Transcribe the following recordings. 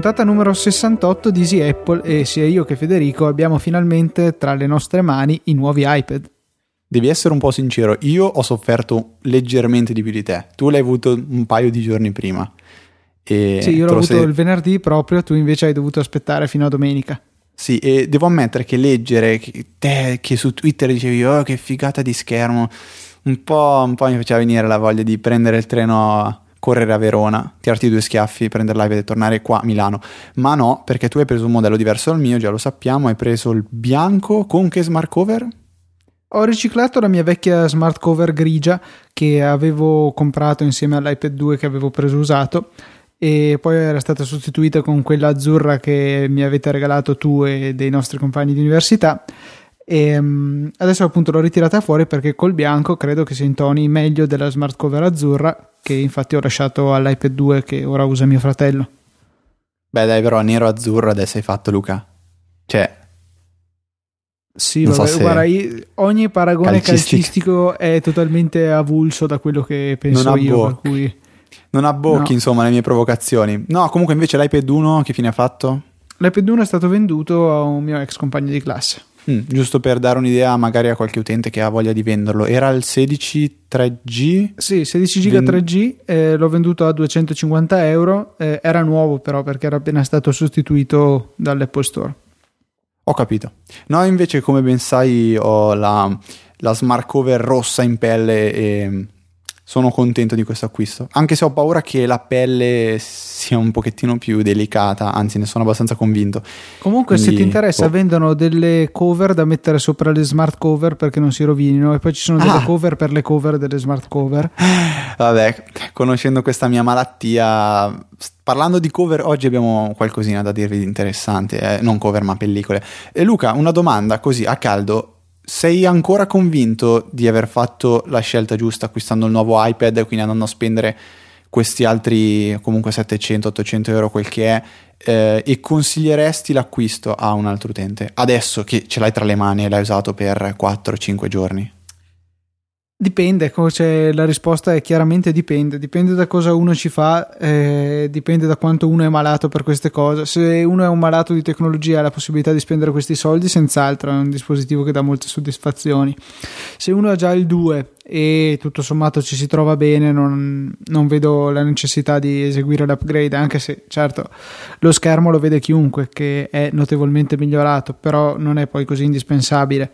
puntata numero 68 di Easy Apple e sia io che Federico abbiamo finalmente tra le nostre mani i nuovi iPad. Devi essere un po' sincero, io ho sofferto leggermente di più di te, tu l'hai avuto un paio di giorni prima. E sì, io l'ho avuto sei... il venerdì proprio, tu invece hai dovuto aspettare fino a domenica. Sì, e devo ammettere che leggere che te che su Twitter dicevi oh che figata di schermo, un po', un po' mi faceva venire la voglia di prendere il treno correre a Verona, tirarti due schiaffi, prendere l'iPad e tornare qua a Milano. Ma no, perché tu hai preso un modello diverso dal mio, già lo sappiamo, hai preso il bianco con che smart cover? Ho riciclato la mia vecchia smart cover grigia che avevo comprato insieme all'iPad 2 che avevo preso usato e poi era stata sostituita con quella azzurra che mi avete regalato tu e dei nostri compagni di università e um, adesso appunto l'ho ritirata fuori perché col bianco credo che si intoni meglio della smart cover azzurra che infatti ho lasciato all'iPad 2 che ora usa mio fratello. Beh dai però nero azzurro adesso hai fatto Luca. Cioè... Sì, vabbè, so guarda, io, ogni paragone calcistico. calcistico. è totalmente avulso da quello che penso io. Per cui... Non abbocchi no. insomma le mie provocazioni. No, comunque invece l'iPad 1 che fine ha fatto? L'iPad 1 è stato venduto a un mio ex compagno di classe. Mm, giusto per dare un'idea magari a qualche utente che ha voglia di venderlo, era il 16 3G? Sì, 16 GB 3G, eh, l'ho venduto a 250 euro, eh, era nuovo però perché era appena stato sostituito dall'Apple Store. Ho capito. No, invece come ben sai ho la, la smart cover rossa in pelle e sono contento di questo acquisto. Anche se ho paura che la pelle sia un pochettino più delicata, anzi ne sono abbastanza convinto. Comunque Quindi, se ti interessa oh. vendono delle cover da mettere sopra le smart cover perché non si rovinino e poi ci sono delle ah. cover per le cover delle smart cover. Vabbè, conoscendo questa mia malattia, parlando di cover oggi abbiamo qualcosina da dirvi di interessante, eh? non cover ma pellicole. E Luca, una domanda così a caldo sei ancora convinto di aver fatto la scelta giusta acquistando il nuovo iPad e quindi andando a spendere questi altri comunque 700-800 euro quel che è eh, e consiglieresti l'acquisto a un altro utente adesso che ce l'hai tra le mani e l'hai usato per 4-5 giorni? Dipende, cioè, la risposta è chiaramente dipende, dipende da cosa uno ci fa, eh, dipende da quanto uno è malato per queste cose. Se uno è un malato di tecnologia ha la possibilità di spendere questi soldi, senz'altro è un dispositivo che dà molte soddisfazioni. Se uno ha già il 2 e tutto sommato ci si trova bene, non, non vedo la necessità di eseguire l'upgrade, anche se certo lo schermo lo vede chiunque che è notevolmente migliorato, però non è poi così indispensabile.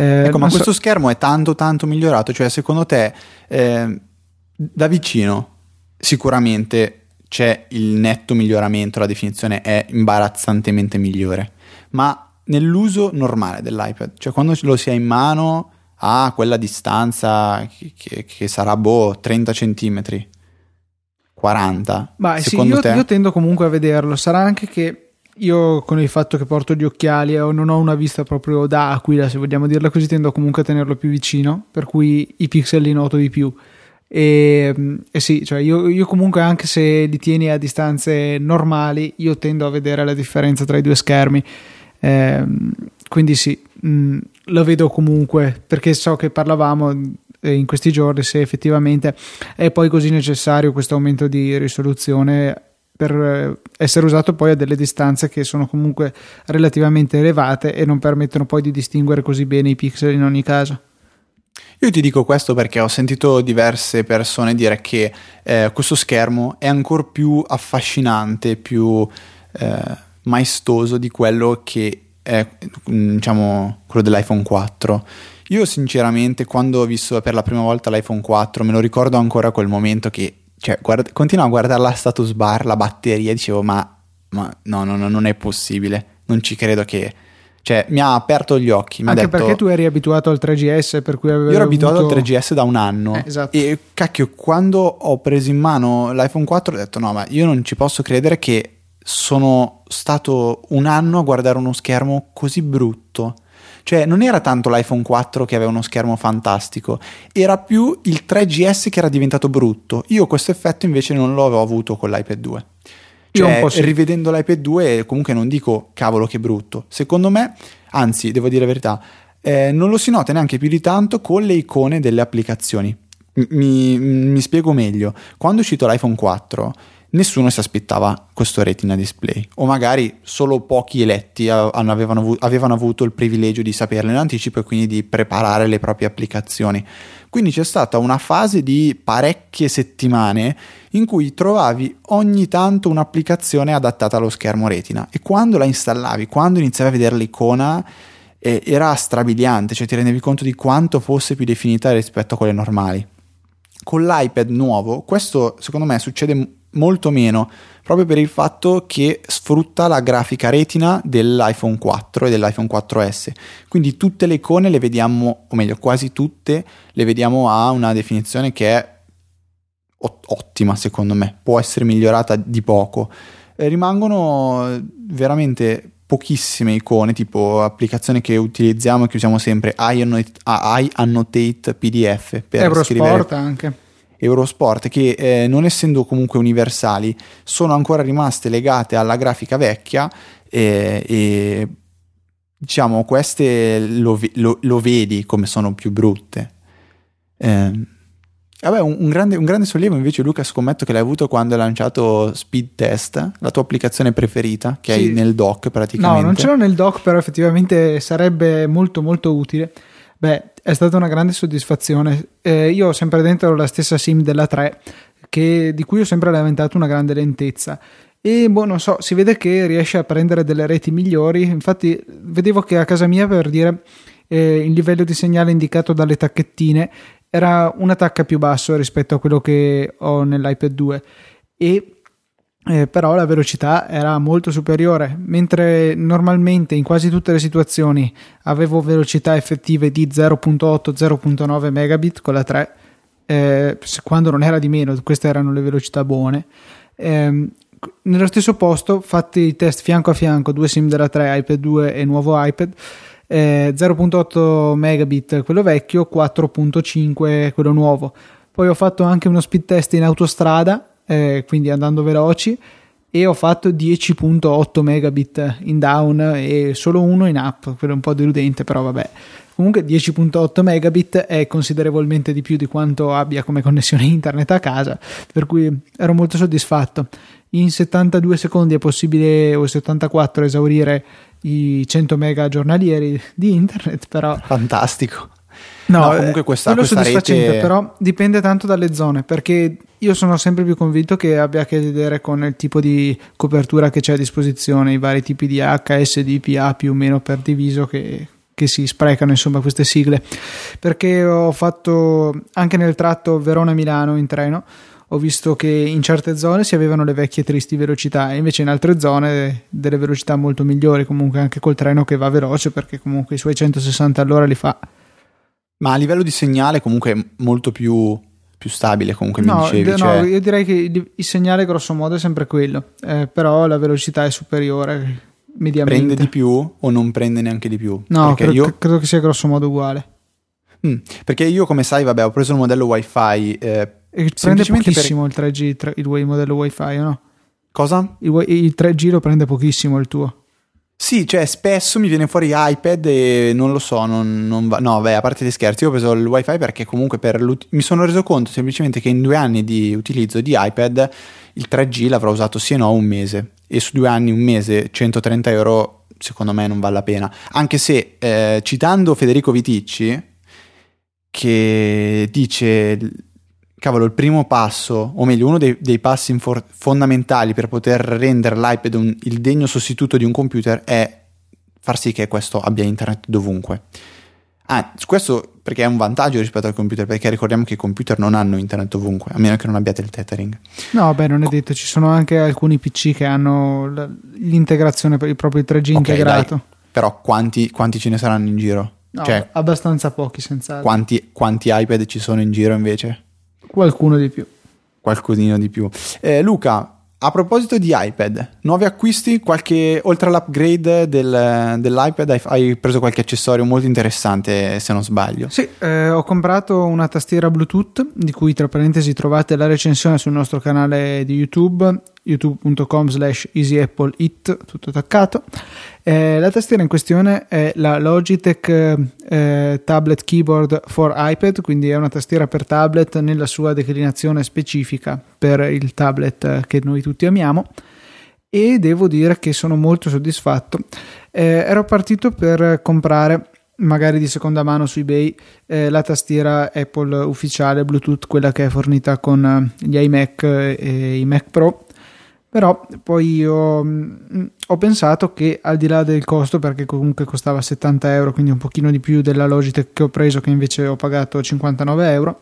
Eh, ecco, ma questo so... schermo è tanto tanto migliorato, cioè secondo te eh, da vicino sicuramente c'è il netto miglioramento, la definizione è imbarazzantemente migliore, ma nell'uso normale dell'iPad, cioè quando lo si ha in mano a quella distanza che, che, che sarà boh 30 cm, 40, Ma sì, io, io tendo comunque a vederlo, sarà anche che io con il fatto che porto gli occhiali e non ho una vista proprio da aquila, se vogliamo dirla così, tendo comunque a tenerlo più vicino, per cui i pixel li noto di più. E, e sì, cioè io, io, comunque anche se li tieni a distanze normali, io tendo a vedere la differenza tra i due schermi. Eh, quindi sì, mh, mm, lo vedo comunque perché so che parlavamo eh, in questi giorni se effettivamente è poi così necessario questo aumento di risoluzione per eh, essere usato poi a delle distanze che sono comunque relativamente elevate e non permettono poi di distinguere così bene i pixel in ogni caso. Io ti dico questo perché ho sentito diverse persone dire che eh, questo schermo è ancora più affascinante, più eh, maestoso di quello che è mm, diciamo, quello dell'iPhone 4. Io sinceramente quando ho visto per la prima volta l'iPhone 4 me lo ricordo ancora quel momento che cioè, guarda, continuo a guardare la status bar, la batteria, dicevo, ma, ma no, no, no, non è possibile, non ci credo che... Cioè, mi ha aperto gli occhi. Anche detto, perché tu eri abituato al 3GS, per cui avevi. Io ero avuto... abituato al 3GS da un anno. Eh, esatto. E cacchio, quando ho preso in mano l'iPhone 4 ho detto: no, ma io non ci posso credere che sono stato un anno a guardare uno schermo così brutto. Cioè, non era tanto l'iPhone 4 che aveva uno schermo fantastico, era più il 3GS che era diventato brutto. Io questo effetto invece non lo avevo avuto con l'iPad 2. Cioè, sì. rivedendo l'iPad 2, comunque non dico cavolo che brutto. Secondo me, anzi, devo dire la verità, eh, non lo si nota neanche più di tanto con le icone delle applicazioni. Mi, mi spiego meglio. Quando è uscito l'iPhone 4, nessuno si aspettava questo retina display o magari solo pochi eletti avevano, avevano avuto il privilegio di saperlo in anticipo e quindi di preparare le proprie applicazioni. Quindi c'è stata una fase di parecchie settimane in cui trovavi ogni tanto un'applicazione adattata allo schermo retina e quando la installavi, quando iniziavi a vedere l'icona eh, era strabiliante, cioè ti rendevi conto di quanto fosse più definita rispetto a quelle normali. Con l'iPad nuovo questo secondo me succede molto meno, proprio per il fatto che sfrutta la grafica retina dell'iPhone 4 e dell'iPhone 4S. Quindi tutte le icone le vediamo, o meglio, quasi tutte le vediamo a una definizione che è ottima secondo me, può essere migliorata di poco. Eh, rimangono veramente pochissime icone, tipo applicazioni che utilizziamo e che usiamo sempre, iAnnotate PDF per Eurosport scrivere. anche Eurosport che eh, non essendo comunque universali sono ancora rimaste legate alla grafica vecchia eh, e diciamo queste lo, lo, lo, vedi come sono più brutte. Eh, vabbè, un, un, grande, un, grande, sollievo invece Luca scommetto che l'hai avuto quando hai lanciato Speed Test, la tua applicazione preferita che sì. hai nel dock praticamente. No, non ce l'ho nel dock però effettivamente sarebbe molto molto utile. Beh, è stata una grande soddisfazione. Eh, io ho sempre dentro la stessa SIM della 3, che, di cui ho sempre lamentato una grande lentezza. E boh, non so, si vede che riesce a prendere delle reti migliori. Infatti, vedevo che a casa mia, per dire, eh, il livello di segnale indicato dalle tacchettine era una tacca più basso rispetto a quello che ho nell'iPad 2. E eh, però la velocità era molto superiore, mentre normalmente in quasi tutte le situazioni avevo velocità effettive di 0.8-0.9 megabit con la 3, eh, quando non era di meno, queste erano le velocità buone. Eh, nello stesso posto, fatti i test fianco a fianco, due sim della 3, iPad 2 e nuovo iPad, 0.8 eh, megabit quello vecchio, 4.5 quello nuovo. Poi ho fatto anche uno speed test in autostrada eh, quindi andando veloci e ho fatto 10.8 megabit in down e solo uno in up, quello è un po' deludente però vabbè. Comunque 10.8 megabit è considerevolmente di più di quanto abbia come connessione internet a casa, per cui ero molto soddisfatto. In 72 secondi è possibile o 74 esaurire i 100 mega giornalieri di internet, però fantastico. No, no comunque questa, questa rete... però dipende tanto dalle zone, perché io sono sempre più convinto che abbia a che vedere con il tipo di copertura che c'è a disposizione, i vari tipi di HSD, PA più o meno per diviso che, che si sprecano insomma queste sigle. Perché ho fatto anche nel tratto Verona-Milano in treno ho visto che in certe zone si avevano le vecchie tristi velocità e invece in altre zone delle velocità molto migliori comunque anche col treno che va veloce perché comunque i suoi 160 all'ora li fa ma a livello di segnale comunque molto più più stabile comunque no, mi dicevi. No, cioè... io direi che il segnale grosso modo è sempre quello, eh, però la velocità è superiore mediamente. Prende di più o non prende neanche di più? No, credo, io... credo che sia grosso modo uguale. Mm, perché io come sai, vabbè, ho preso il modello wifi. Eh, e prende pochissimo per... il 3G, il, il modello wifi o no? Cosa? Il, il 3G lo prende pochissimo il tuo. Sì, cioè spesso mi viene fuori iPad e non lo so, non, non va. No, beh, a parte gli scherzi, io ho preso il wifi perché comunque mi sono reso conto semplicemente che in due anni di utilizzo di iPad il 3G l'avrò usato sì e no un mese. E su due anni, un mese, 130 euro, secondo me non vale la pena. Anche se, eh, citando Federico Viticci, che dice cavolo, il primo passo, o meglio, uno dei, dei passi infor- fondamentali per poter rendere l'iPad un, il degno sostituto di un computer è far sì che questo abbia internet dovunque. Ah, questo perché è un vantaggio rispetto al computer, perché ricordiamo che i computer non hanno internet ovunque, a meno che non abbiate il tethering. No, beh, non è detto, ci sono anche alcuni PC che hanno l'integrazione per il proprio 3G okay, integrato. Dai. Però quanti, quanti ce ne saranno in giro? No, cioè, abbastanza pochi, senz'altro. Quanti, quanti iPad ci sono in giro invece? Qualcuno di più. Qualcosino di più. Eh, Luca, a proposito di iPad, nuovi acquisti, qualche, oltre all'upgrade del, dell'iPad hai, preso qualche accessorio molto interessante se non sbaglio. Sì, eh, ho comprato una tastiera Bluetooth di cui tra parentesi trovate la recensione sul nostro canale di YouTube youtube.com slash easyapple.it, tutto attaccato. Eh, la tastiera in questione è la Logitech eh, Tablet Keyboard for iPad, quindi è una tastiera per tablet nella sua declinazione specifica per il tablet che noi tutti amiamo e devo dire che sono molto soddisfatto. Eh, ero partito per comprare magari di seconda mano su eBay eh, la tastiera Apple ufficiale Bluetooth, quella che è fornita con eh, gli iMac e i Mac Pro. Però poi io mh, mm, ho pensato che al di là del costo, perché comunque costava 70 euro, quindi un pochino di più della Logitech che ho preso, che invece ho pagato 59 euro,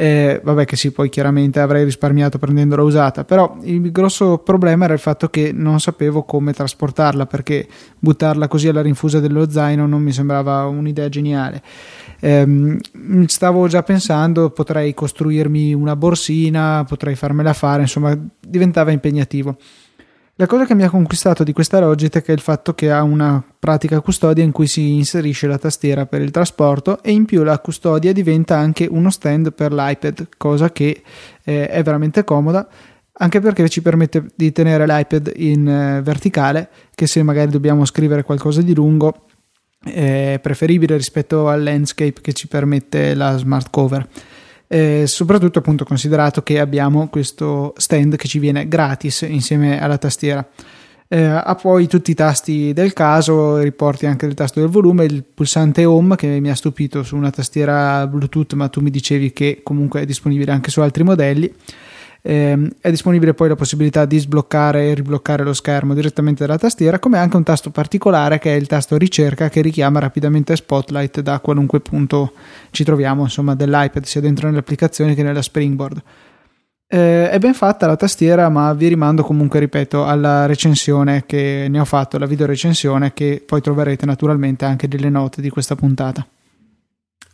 eh, vabbè che sì, poi chiaramente avrei risparmiato prendendola usata, però il grosso problema era il fatto che non sapevo come trasportarla perché buttarla così alla rinfusa dello zaino non mi sembrava un'idea geniale. Eh, stavo già pensando, potrei costruirmi una borsina, potrei farmela fare, insomma diventava impegnativo. La cosa che mi ha conquistato di questa Logitech è il fatto che ha una pratica custodia in cui si inserisce la tastiera per il trasporto e in più la custodia diventa anche uno stand per l'iPad, cosa che eh, è veramente comoda anche perché ci permette di tenere l'iPad in eh, verticale che se magari dobbiamo scrivere qualcosa di lungo è preferibile rispetto al landscape che ci permette la smart cover eh, soprattutto appunto considerato che abbiamo questo stand che ci viene gratis insieme alla tastiera. Eh, ha poi tutti i tasti del caso, riporti anche il tasto del volume, il pulsante home che mi ha stupito su una tastiera Bluetooth, ma tu mi dicevi che comunque è disponibile anche su altri modelli eh, è disponibile poi la possibilità di sbloccare e ribloccare lo schermo direttamente dalla tastiera, come anche un tasto particolare che è il tasto ricerca che richiama rapidamente Spotlight da qualunque punto ci troviamo, insomma, dell'iPad, sia dentro nell'applicazione che nella Springboard. Eh, è ben fatta la tastiera, ma vi rimando comunque, ripeto, alla recensione che ne ho fatto, la video recensione che poi troverete naturalmente anche nelle note di questa puntata.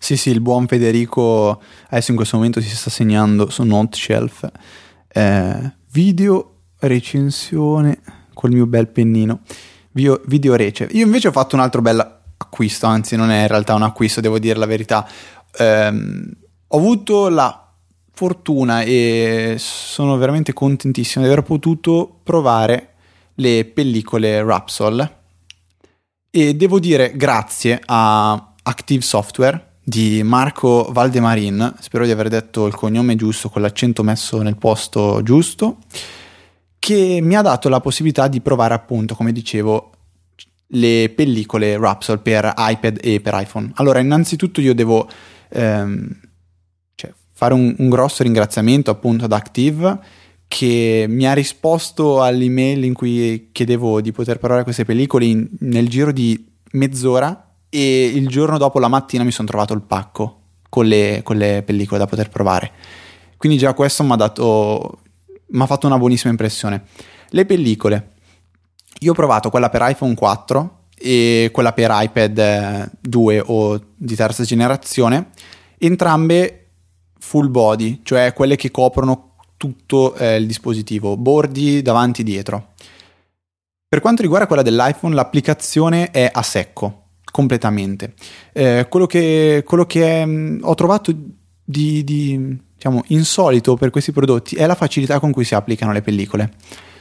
Sì, sì, il buon Federico adesso in questo momento si sta segnando su Noteshelf eh, video recensione col mio bel pennino. Video, video rece. Io invece ho fatto un altro bel acquisto, anzi non è in realtà un acquisto, devo dire la verità. Eh, ho avuto la fortuna e sono veramente contentissimo di aver potuto provare le pellicole Rapsol e devo dire grazie a Active Software di Marco Valdemarin, spero di aver detto il cognome giusto con l'accento messo nel posto giusto, che mi ha dato la possibilità di provare appunto, come dicevo, le pellicole Rapsol per iPad e per iPhone. Allora, innanzitutto io devo ehm, cioè, fare un, un grosso ringraziamento appunto ad Active che mi ha risposto all'email in cui chiedevo di poter provare queste pellicole in, nel giro di mezz'ora e il giorno dopo la mattina mi sono trovato il pacco con le, con le pellicole da poter provare. Quindi già questo mi ha dato mi ha fatto una buonissima impressione. Le pellicole. Io ho provato quella per iPhone 4 e quella per iPad 2 o di terza generazione, entrambe full body, cioè quelle che coprono tutto eh, il dispositivo, bordi davanti e dietro. Per quanto riguarda quella dell'iPhone, l'applicazione è a secco, completamente. Eh, quello che, quello che mh, mm, ho trovato di, di diciamo, insolito per questi prodotti è la facilità con cui si applicano le pellicole,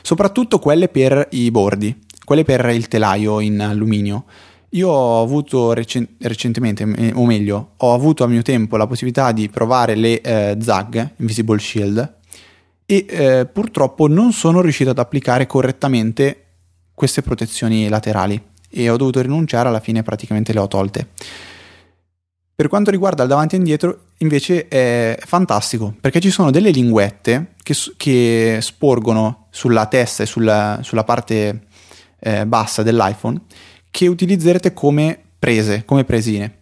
soprattutto quelle per i bordi, quelle per il telaio in alluminio. Io ho avuto recen- recentemente, o meglio, ho avuto a mio tempo la possibilità di provare le eh, ZAG, Invisible Shield, e eh, purtroppo non sono riuscito ad applicare correttamente queste protezioni laterali e ho dovuto rinunciare, alla fine praticamente le ho tolte. Per quanto riguarda il davanti e indietro, invece è fantastico perché ci sono delle linguette che, che sporgono sulla testa e sulla, sulla parte eh, bassa dell'iPhone che utilizzerete come prese, come presine.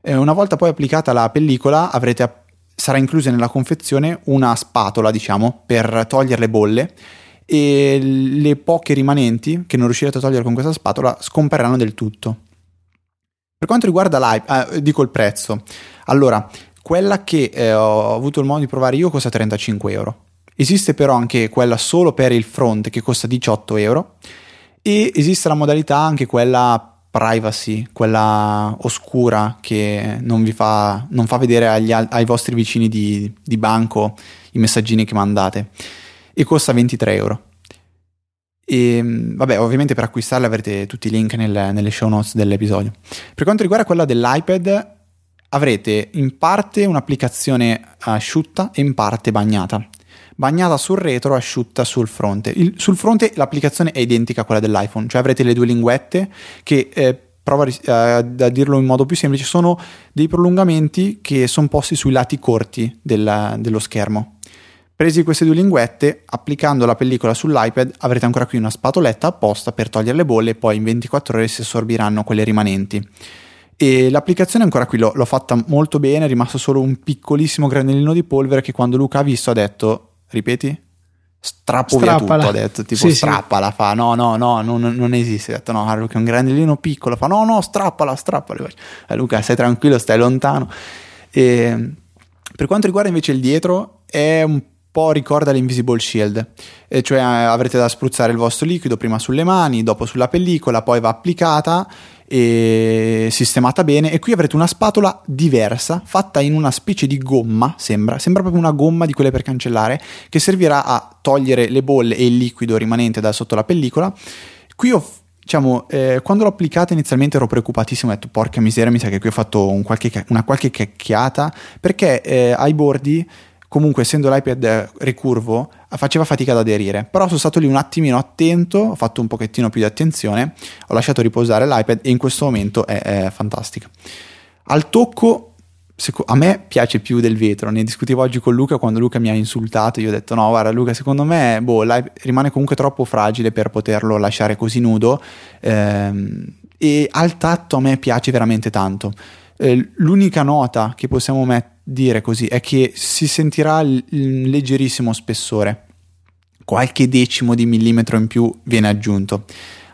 Eh, una volta poi applicata la pellicola avrete, sarà inclusa nella confezione una spatola, diciamo, per togliere le bolle e le poche rimanenti che non riuscirete a togliere con questa spatola scompariranno del tutto. Per quanto riguarda l'iPad, eh, dico il prezzo, allora quella che eh, ho avuto il modo di provare io costa 35 euro. Esiste però anche quella solo per il front che costa 18 euro e esiste la modalità anche quella privacy, quella oscura che non vi fa, non fa vedere agli, ai vostri vicini di, di banco i messaggini che mandate e costa 23 euro. E vabbè, ovviamente per acquistarla avrete tutti i link nel, nelle show notes dell'episodio. Per quanto riguarda quella dell'iPad, avrete in parte un'applicazione asciutta e in parte bagnata. Bagnata sul retro, asciutta sul fronte. Il, sul fronte l'applicazione è identica a quella dell'iPhone, cioè avrete le due linguette che eh, prova a, a, dirlo in modo più semplice, sono dei prolungamenti che sono posti sui lati corti della, dello schermo. Presi queste due linguette, applicando la pellicola sull'iPad avrete ancora qui una spatoletta apposta per togliere le bolle e poi in 24 ore si assorbiranno quelle rimanenti. E l'applicazione ancora qui l'ho, l'ho fatta molto bene, è rimasto solo un piccolissimo granellino di polvere che quando Luca ha visto ha detto, ripeti? strappo via tutto, ha detto, tipo sì, strappala, sì. fa no, no, no, non, non esiste, ha detto no, Luca è un granellino piccolo, fa no, no, strappala, strappala, eh, Luca stai tranquillo, stai lontano. E, per quanto riguarda invece il dietro, è un po' ricorda l'Invisible Shield, e cioè avrete da spruzzare il vostro liquido prima sulle mani, dopo sulla pellicola, poi va applicata e sistemata bene e qui avrete una spatola diversa fatta in una specie di gomma, sembra, sembra proprio una gomma di quelle per cancellare che servirà a togliere le bolle e il liquido rimanente da sotto la pellicola. Qui ho diciamo, eh, quando l'ho applicata inialmente ero preoccupatissimo, ho detto porca miseria, mi sa che qui ho fatto un qualche, una qualche cacchiata, perché eh, ai bordi comunque essendo l'iPad ricurvo faceva fatica ad aderire. Però sono stato lì un attimino attento ho fatto un pochettino più di attenzione ho lasciato riposare l'iPad e in questo momento è, è fantastica. Al tocco a me piace più del vetro. Ne discutevo oggi con Luca quando Luca mi ha insultato io ho detto no guarda Luca secondo me boh, rimane comunque troppo fragile per poterlo lasciare così nudo. Ehm, e al tatto a me piace veramente tanto. Eh, l'unica nota che possiamo mettere dire così è che si sentirà il leggerissimo spessore, qualche decimo di millimetro in più viene aggiunto.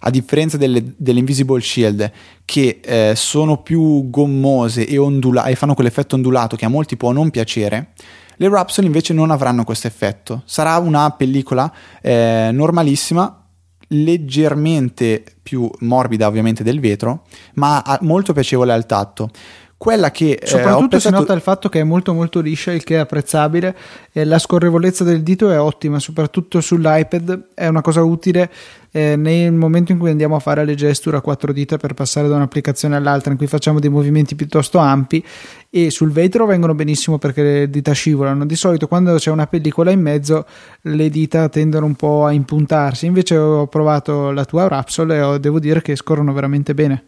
A differenza delle, dell'Invisible Shield, che eh, sono più gommose e, ondula- e fanno quell'effetto ondulato che a molti può non piacere, le Rapsol invece non avranno questo effetto. Sarà una pellicola eh, normalissima, leggermente più morbida ovviamente del vetro, ma molto piacevole al tatto. Quella che eh, soprattutto pensato... si nota il fatto che è molto molto liscia, il che è apprezzabile. Eh, la scorrevolezza del dito è ottima, soprattutto sull'iPad è una cosa utile eh, nel momento in cui andiamo a fare le gesture a quattro dita per passare da un'applicazione all'altra, in cui facciamo dei movimenti piuttosto ampi. E sul vetro vengono benissimo perché le dita scivolano. Di solito, quando c'è una pellicola in mezzo, le dita tendono un po' a impuntarsi. Invece, ho provato la tua Rapsol e devo dire che scorrono veramente bene.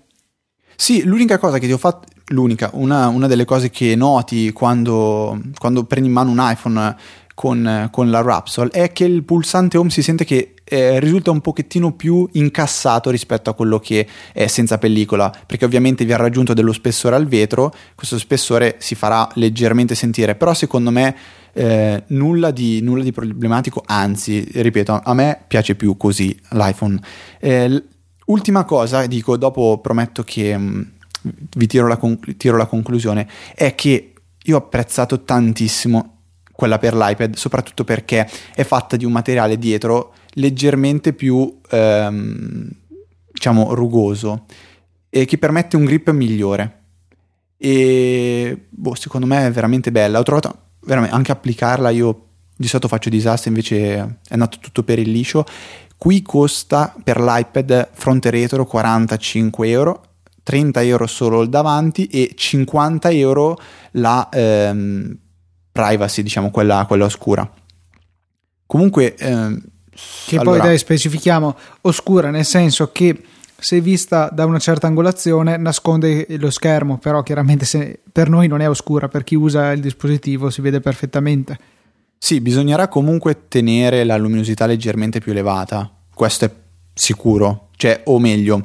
Sì, l'unica cosa che ti ho fatto, l'unica, una, una delle cose che noti quando, quando, prendi in mano un iPhone con, con, la Rapsol è che il pulsante home si sente che eh, risulta un pochettino più incassato rispetto a quello che è senza pellicola, perché ovviamente vi ha raggiunto dello spessore al vetro, questo spessore si farà leggermente sentire, però secondo me eh, nulla, di, nulla, di, problematico, anzi, ripeto, a me piace più così l'iPhone. Eh, Ultima cosa, dico, dopo prometto che mh, mm, vi tiro la, conc- tiro la conclusione, è che io ho apprezzato tantissimo quella per l'iPad, soprattutto perché è fatta di un materiale dietro leggermente più, ehm, diciamo, rugoso e che permette un grip migliore. E boh, secondo me è veramente bella. Ho trovato veramente anche applicarla. Io di solito faccio disastri, invece è andato tutto per il liscio. Qui costa per l'iPad fronte retro 45 euro, 30 euro solo il davanti e 50 euro la ehm, privacy, diciamo quella, quella oscura. Comunque... Ehm, che allora... poi dai specifichiamo oscura nel senso che se vista da una certa angolazione nasconde lo schermo, però chiaramente se per noi non è oscura, per chi usa il dispositivo si vede perfettamente. Sì, bisognerà comunque tenere la luminosità leggermente più elevata, questo è sicuro, cioè, o meglio,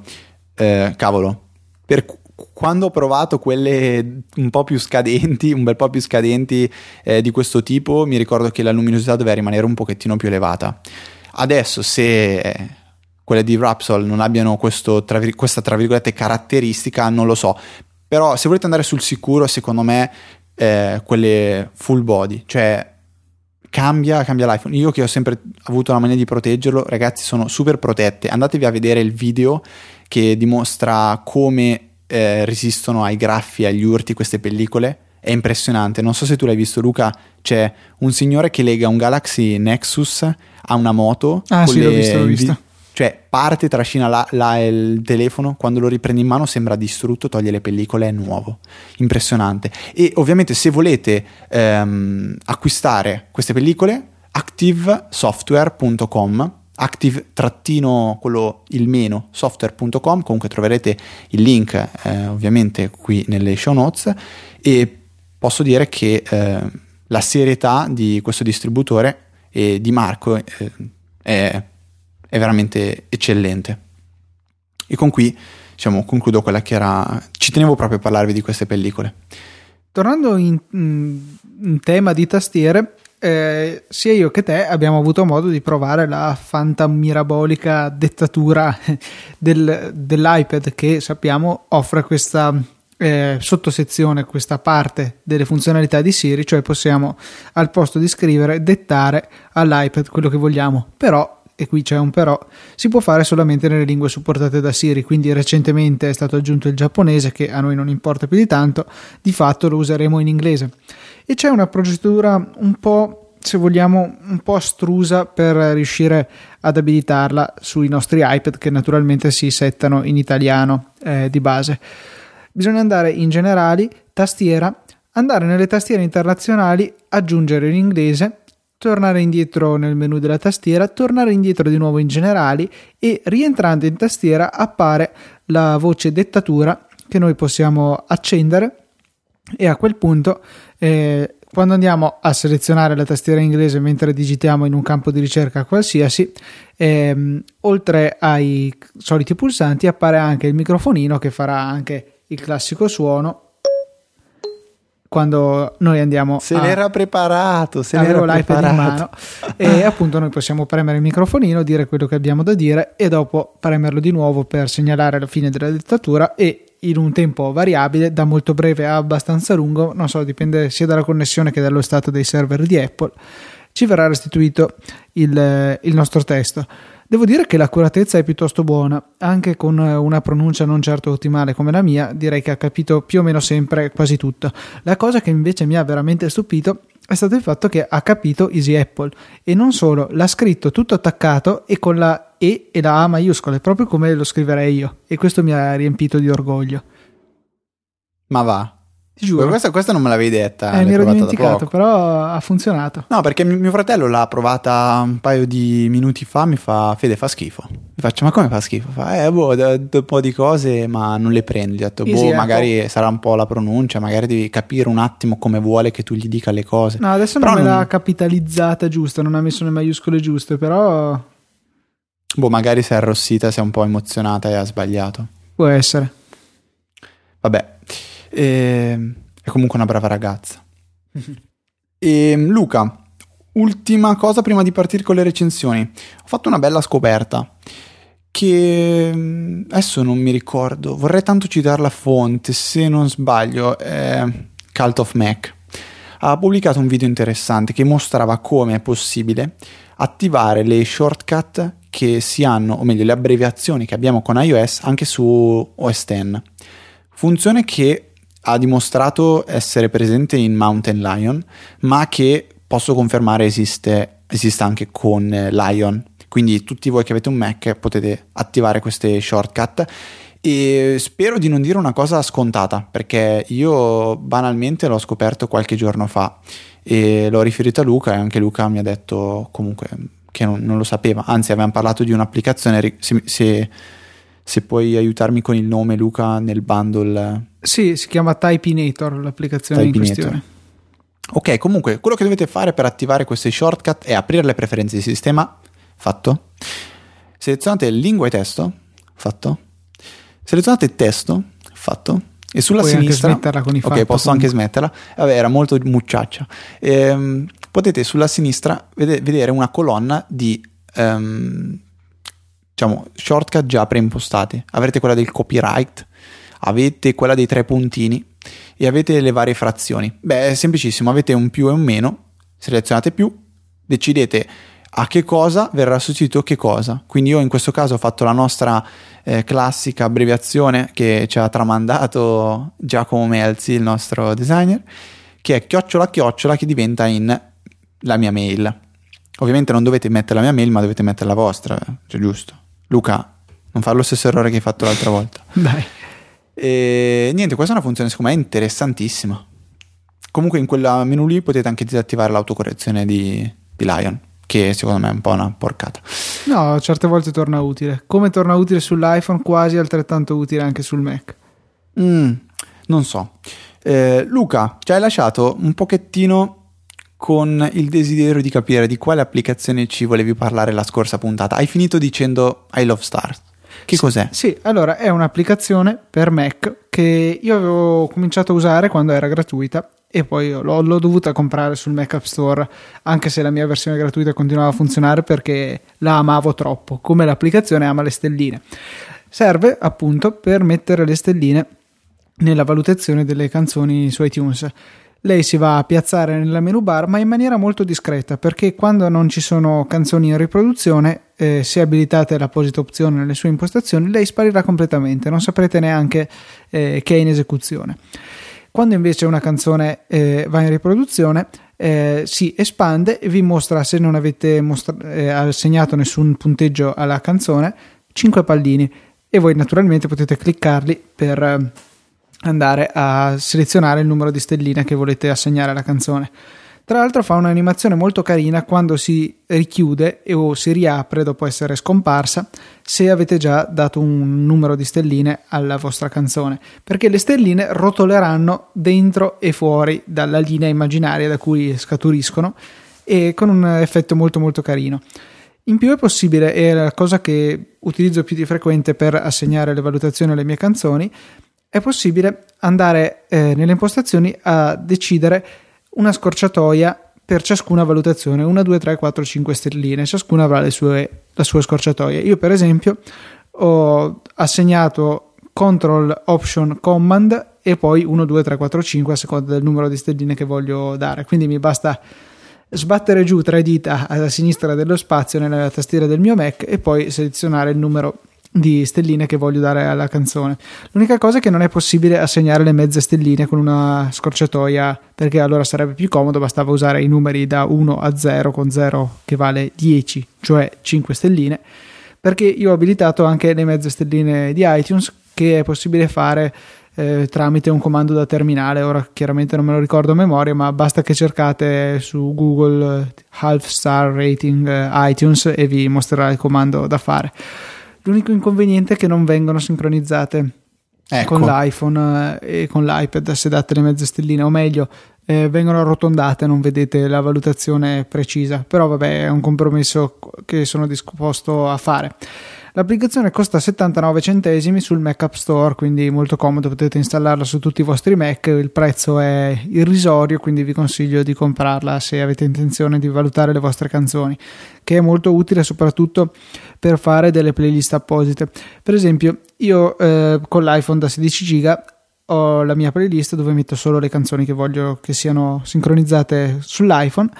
eh, cavolo, per quando ho provato quelle un po' più scadenti, un bel po' più scadenti eh, di questo tipo, mi ricordo che la luminosità doveva rimanere un pochettino più elevata. Adesso se quelle di Rapsol non abbiano questo, tra, questa tra virgolette caratteristica, non lo so. Però se volete andare sul sicuro, secondo me, eh, quelle full body, cioè cambia, cambia l'iPhone. Io che ho sempre avuto la mania di proteggerlo, ragazzi, sono super protette. Andatevi a vedere il video che dimostra come eh, resistono ai graffi e agli urti queste pellicole. È impressionante. Non so se tu l'hai visto, Luca. C'è un signore che lega un Galaxy Nexus a una moto. Ah, sì, le... l'ho visto, l'ho visto. Cioè parte, trascina la, la, il telefono, quando lo riprendi in mano sembra distrutto, toglie le pellicole, è nuovo. Impressionante. E ovviamente se volete ehm, acquistare queste pellicole, activesoftware.com active trattino quello il meno software.com comunque troverete il link eh, ovviamente qui nelle show notes e posso dire che eh, la serietà di questo distributore e di Marco eh, è, è, veramente eccellente. E con qui diciamo, concludo quella che era ci tenevo proprio a parlarvi di queste pellicole. Tornando in, in tema di tastiere eh, sia io che te abbiamo avuto modo di provare la fantamirabolica dettatura del, dell'iPad che sappiamo offre questa eh, sottosezione, questa parte delle funzionalità di Siri, cioè possiamo al posto di scrivere dettare all'iPad quello che vogliamo, però e qui c'è un però, si può fare solamente nelle lingue supportate da Siri, quindi recentemente è stato aggiunto il giapponese che a noi non importa più di tanto, di fatto lo useremo in inglese e c'è una procedura un po' se vogliamo un po' astrusa per riuscire ad abilitarla sui nostri iPad che naturalmente si settano in italiano eh, di base. Bisogna andare in generali, tastiera, andare nelle tastiere internazionali, aggiungere in inglese, tornare indietro nel menu della tastiera, tornare indietro di nuovo in generali e rientrando in tastiera appare la voce dettatura che noi possiamo accendere e a quel punto eh, quando andiamo a selezionare la tastiera inglese mentre digitiamo in un campo di ricerca qualsiasi, ehm, oltre ai soliti pulsanti appare anche il microfonino che farà anche il classico suono quando noi andiamo se a, l'era preparato se l'era preparato. in mano e appunto noi possiamo premere il microfonino dire quello che abbiamo da dire e dopo premerlo di nuovo per segnalare la fine della dettatura e in un tempo variabile, da molto breve a abbastanza lungo, non so, dipende sia dalla connessione che dallo stato dei server di Apple, ci verrà restituito il, il nostro testo. Devo dire che l'accuratezza è piuttosto buona, anche con una pronuncia non certo ottimale come la mia, direi che ha capito più o meno sempre quasi tutto. La cosa che invece mi ha veramente stupito è stato il fatto che ha capito Easy Apple e non solo, l'ha scritto tutto attaccato e con la E e la A maiuscole, proprio come lo scriverei io e questo mi ha riempito di orgoglio. Ma va. Ti giuro. Questa, questa, non me l'avevi detta. Eh, mi ero dimenticato, però ha funzionato. No, perché mio fratello l'ha provata un paio di minuti fa. Mi fa, Fede, fa schifo. Mi faccio, ma come fa schifo? Fa, eh, boh, un po' di cose, ma non le prendi. Ho detto, boh, Easy, ecco. magari ecco. sarà un po' la pronuncia, magari devi capire un attimo come vuole che tu gli dica le cose. No, adesso però non me non... l'ha capitalizzata giusta, non ha messo le maiuscole giuste, però. Boh, magari si è arrossita, si è un po' emozionata e ha sbagliato. Può essere. Vabbè. E... Ehm, è comunque una brava ragazza. e ehm, Luca, ultima cosa prima di partire con le recensioni. Ho fatto una bella scoperta che mm, adesso non mi ricordo, vorrei tanto citare la fonte, se non sbaglio, è Cult of Mac. Ha pubblicato un video interessante che mostrava come è possibile attivare le shortcut che si hanno, o meglio le abbreviazioni che abbiamo con iOS anche su OS X. Funzione che ha dimostrato essere presente in Mountain Lion, ma che posso confermare esiste, esiste anche con Lion. Quindi tutti voi che avete un Mac potete attivare queste shortcut e spero di non dire una cosa scontata perché io banalmente l'ho scoperto qualche giorno fa e l'ho riferito a Luca e anche Luca mi ha detto comunque che non, non lo sapeva, anzi avevamo parlato di un'applicazione, se, se se puoi aiutarmi con il nome Luca nel bundle. Sì, si chiama Typinator l'applicazione Typinator. in questione. Ok, comunque quello che dovete fare per attivare queste shortcut è aprire le preferenze di sistema, fatto. Selezionate lingua e testo, fatto. Selezionate testo, fatto. E sulla Puoi sinistra, anche smetterla con i ok, posso comunque. anche smetterla. Vabbè, era molto mucciaccia. Ehm, potete sulla sinistra vedere una colonna di um, diciamo, shortcut già preimpostate. Avrete quella del copyright, avete quella dei tre puntini e avete le varie frazioni. Beh, è semplicissimo, avete un più e un meno, selezionate più, decidete a che cosa verrà sostituito che cosa. Quindi io in questo caso ho fatto la nostra eh, classica abbreviazione che ci ha tramandato Giacomo Melzi, il nostro designer, che è chiocciola chiocciola che diventa in la mia mail. Ovviamente non dovete mettere la mia mail, ma dovete mettere la vostra, cioè giusto Luca, non fare lo stesso errore che hai fatto l'altra volta. Dai. E niente, questa è una funzione secondo me interessantissima. Comunque in quella menu lì potete anche disattivare l'autocorrezione di, di Lion, che secondo me è un po' una porcata. No, certe volte torna utile. Come torna utile sull'iPhone, quasi altrettanto utile anche sul Mac. Mm, non so. Eh, Luca, ci hai lasciato un pochettino con il desiderio di capire di quale applicazione ci volevi parlare la scorsa puntata. Hai finito dicendo I Love Stars. Che sì, cos'è? Sì, allora è un'applicazione per Mac che io avevo cominciato a usare quando era gratuita e poi l'ho, l'ho, dovuta comprare sul Mac App Store anche se la mia versione gratuita continuava a funzionare perché la amavo troppo come l'applicazione ama le stelline. Serve appunto per mettere le stelline nella valutazione delle canzoni su iTunes lei si va a piazzare nella menu bar ma in maniera molto discreta perché quando non ci sono canzoni in riproduzione eh, se abilitate l'apposita opzione nelle sue impostazioni lei sparirà completamente non saprete neanche eh, che è in esecuzione. Quando invece una canzone eh, va in riproduzione eh, si espande e vi mostra se non avete mostra- eh, assegnato nessun punteggio alla canzone 5 pallini. E voi naturalmente potete cliccarli per andare a selezionare il numero di stelline che volete assegnare alla canzone. Tra l'altro fa un'animazione molto carina quando si richiude o si riapre dopo essere scomparsa se avete già dato un numero di stelline alla vostra canzone, perché le stelline rotoleranno dentro e fuori dalla linea immaginaria da cui scaturiscono e con un effetto molto molto carino. In più è possibile, è la cosa che utilizzo più di frequente per assegnare le valutazioni alle mie canzoni, è possibile andare eh, nelle impostazioni a decidere una scorciatoia per ciascuna valutazione, 1, 2, 3, 4, 5 stelline, ciascuna avrà sue, la sua scorciatoia. Io per esempio ho assegnato Control Option Command e poi 1, 2, 3, 4, 5 a seconda del numero di stelline che voglio dare, quindi mi basta sbattere giù tre dita a sinistra dello spazio nella tastiera del mio Mac e poi selezionare il numero di stelline che voglio dare alla canzone. L'unica cosa è che non è possibile assegnare le mezze stelline con una scorciatoia perché allora sarebbe più comodo, bastava usare i numeri da 1 a 0 con 0 che vale 10, cioè 5 stelline, perché io ho abilitato anche le mezze stelline di iTunes che è possibile fare eh, tramite un comando da terminale, ora chiaramente non me lo ricordo a memoria, ma basta che cercate su Google eh, half star rating eh, iTunes e vi mostrerà il comando da fare. L'unico inconveniente è che non vengono sincronizzate ecco. con l'iPhone eh, e con l'iPad se date le mezze stelline, o meglio, eh, vengono arrotondate, non vedete la valutazione precisa. Però vabbè, è un compromesso che sono disposto a fare. L'applicazione costa 79 centesimi sul Mac App Store, quindi molto comodo, potete installarla su tutti i vostri Mac, il prezzo è irrisorio, quindi vi consiglio di comprarla se avete intenzione di valutare le vostre canzoni, che è molto utile soprattutto per fare delle playlist apposite. Per esempio, io eh, con l'iPhone da 16 giga ho la mia playlist dove metto solo le canzoni che voglio che siano sincronizzate sull'iPhone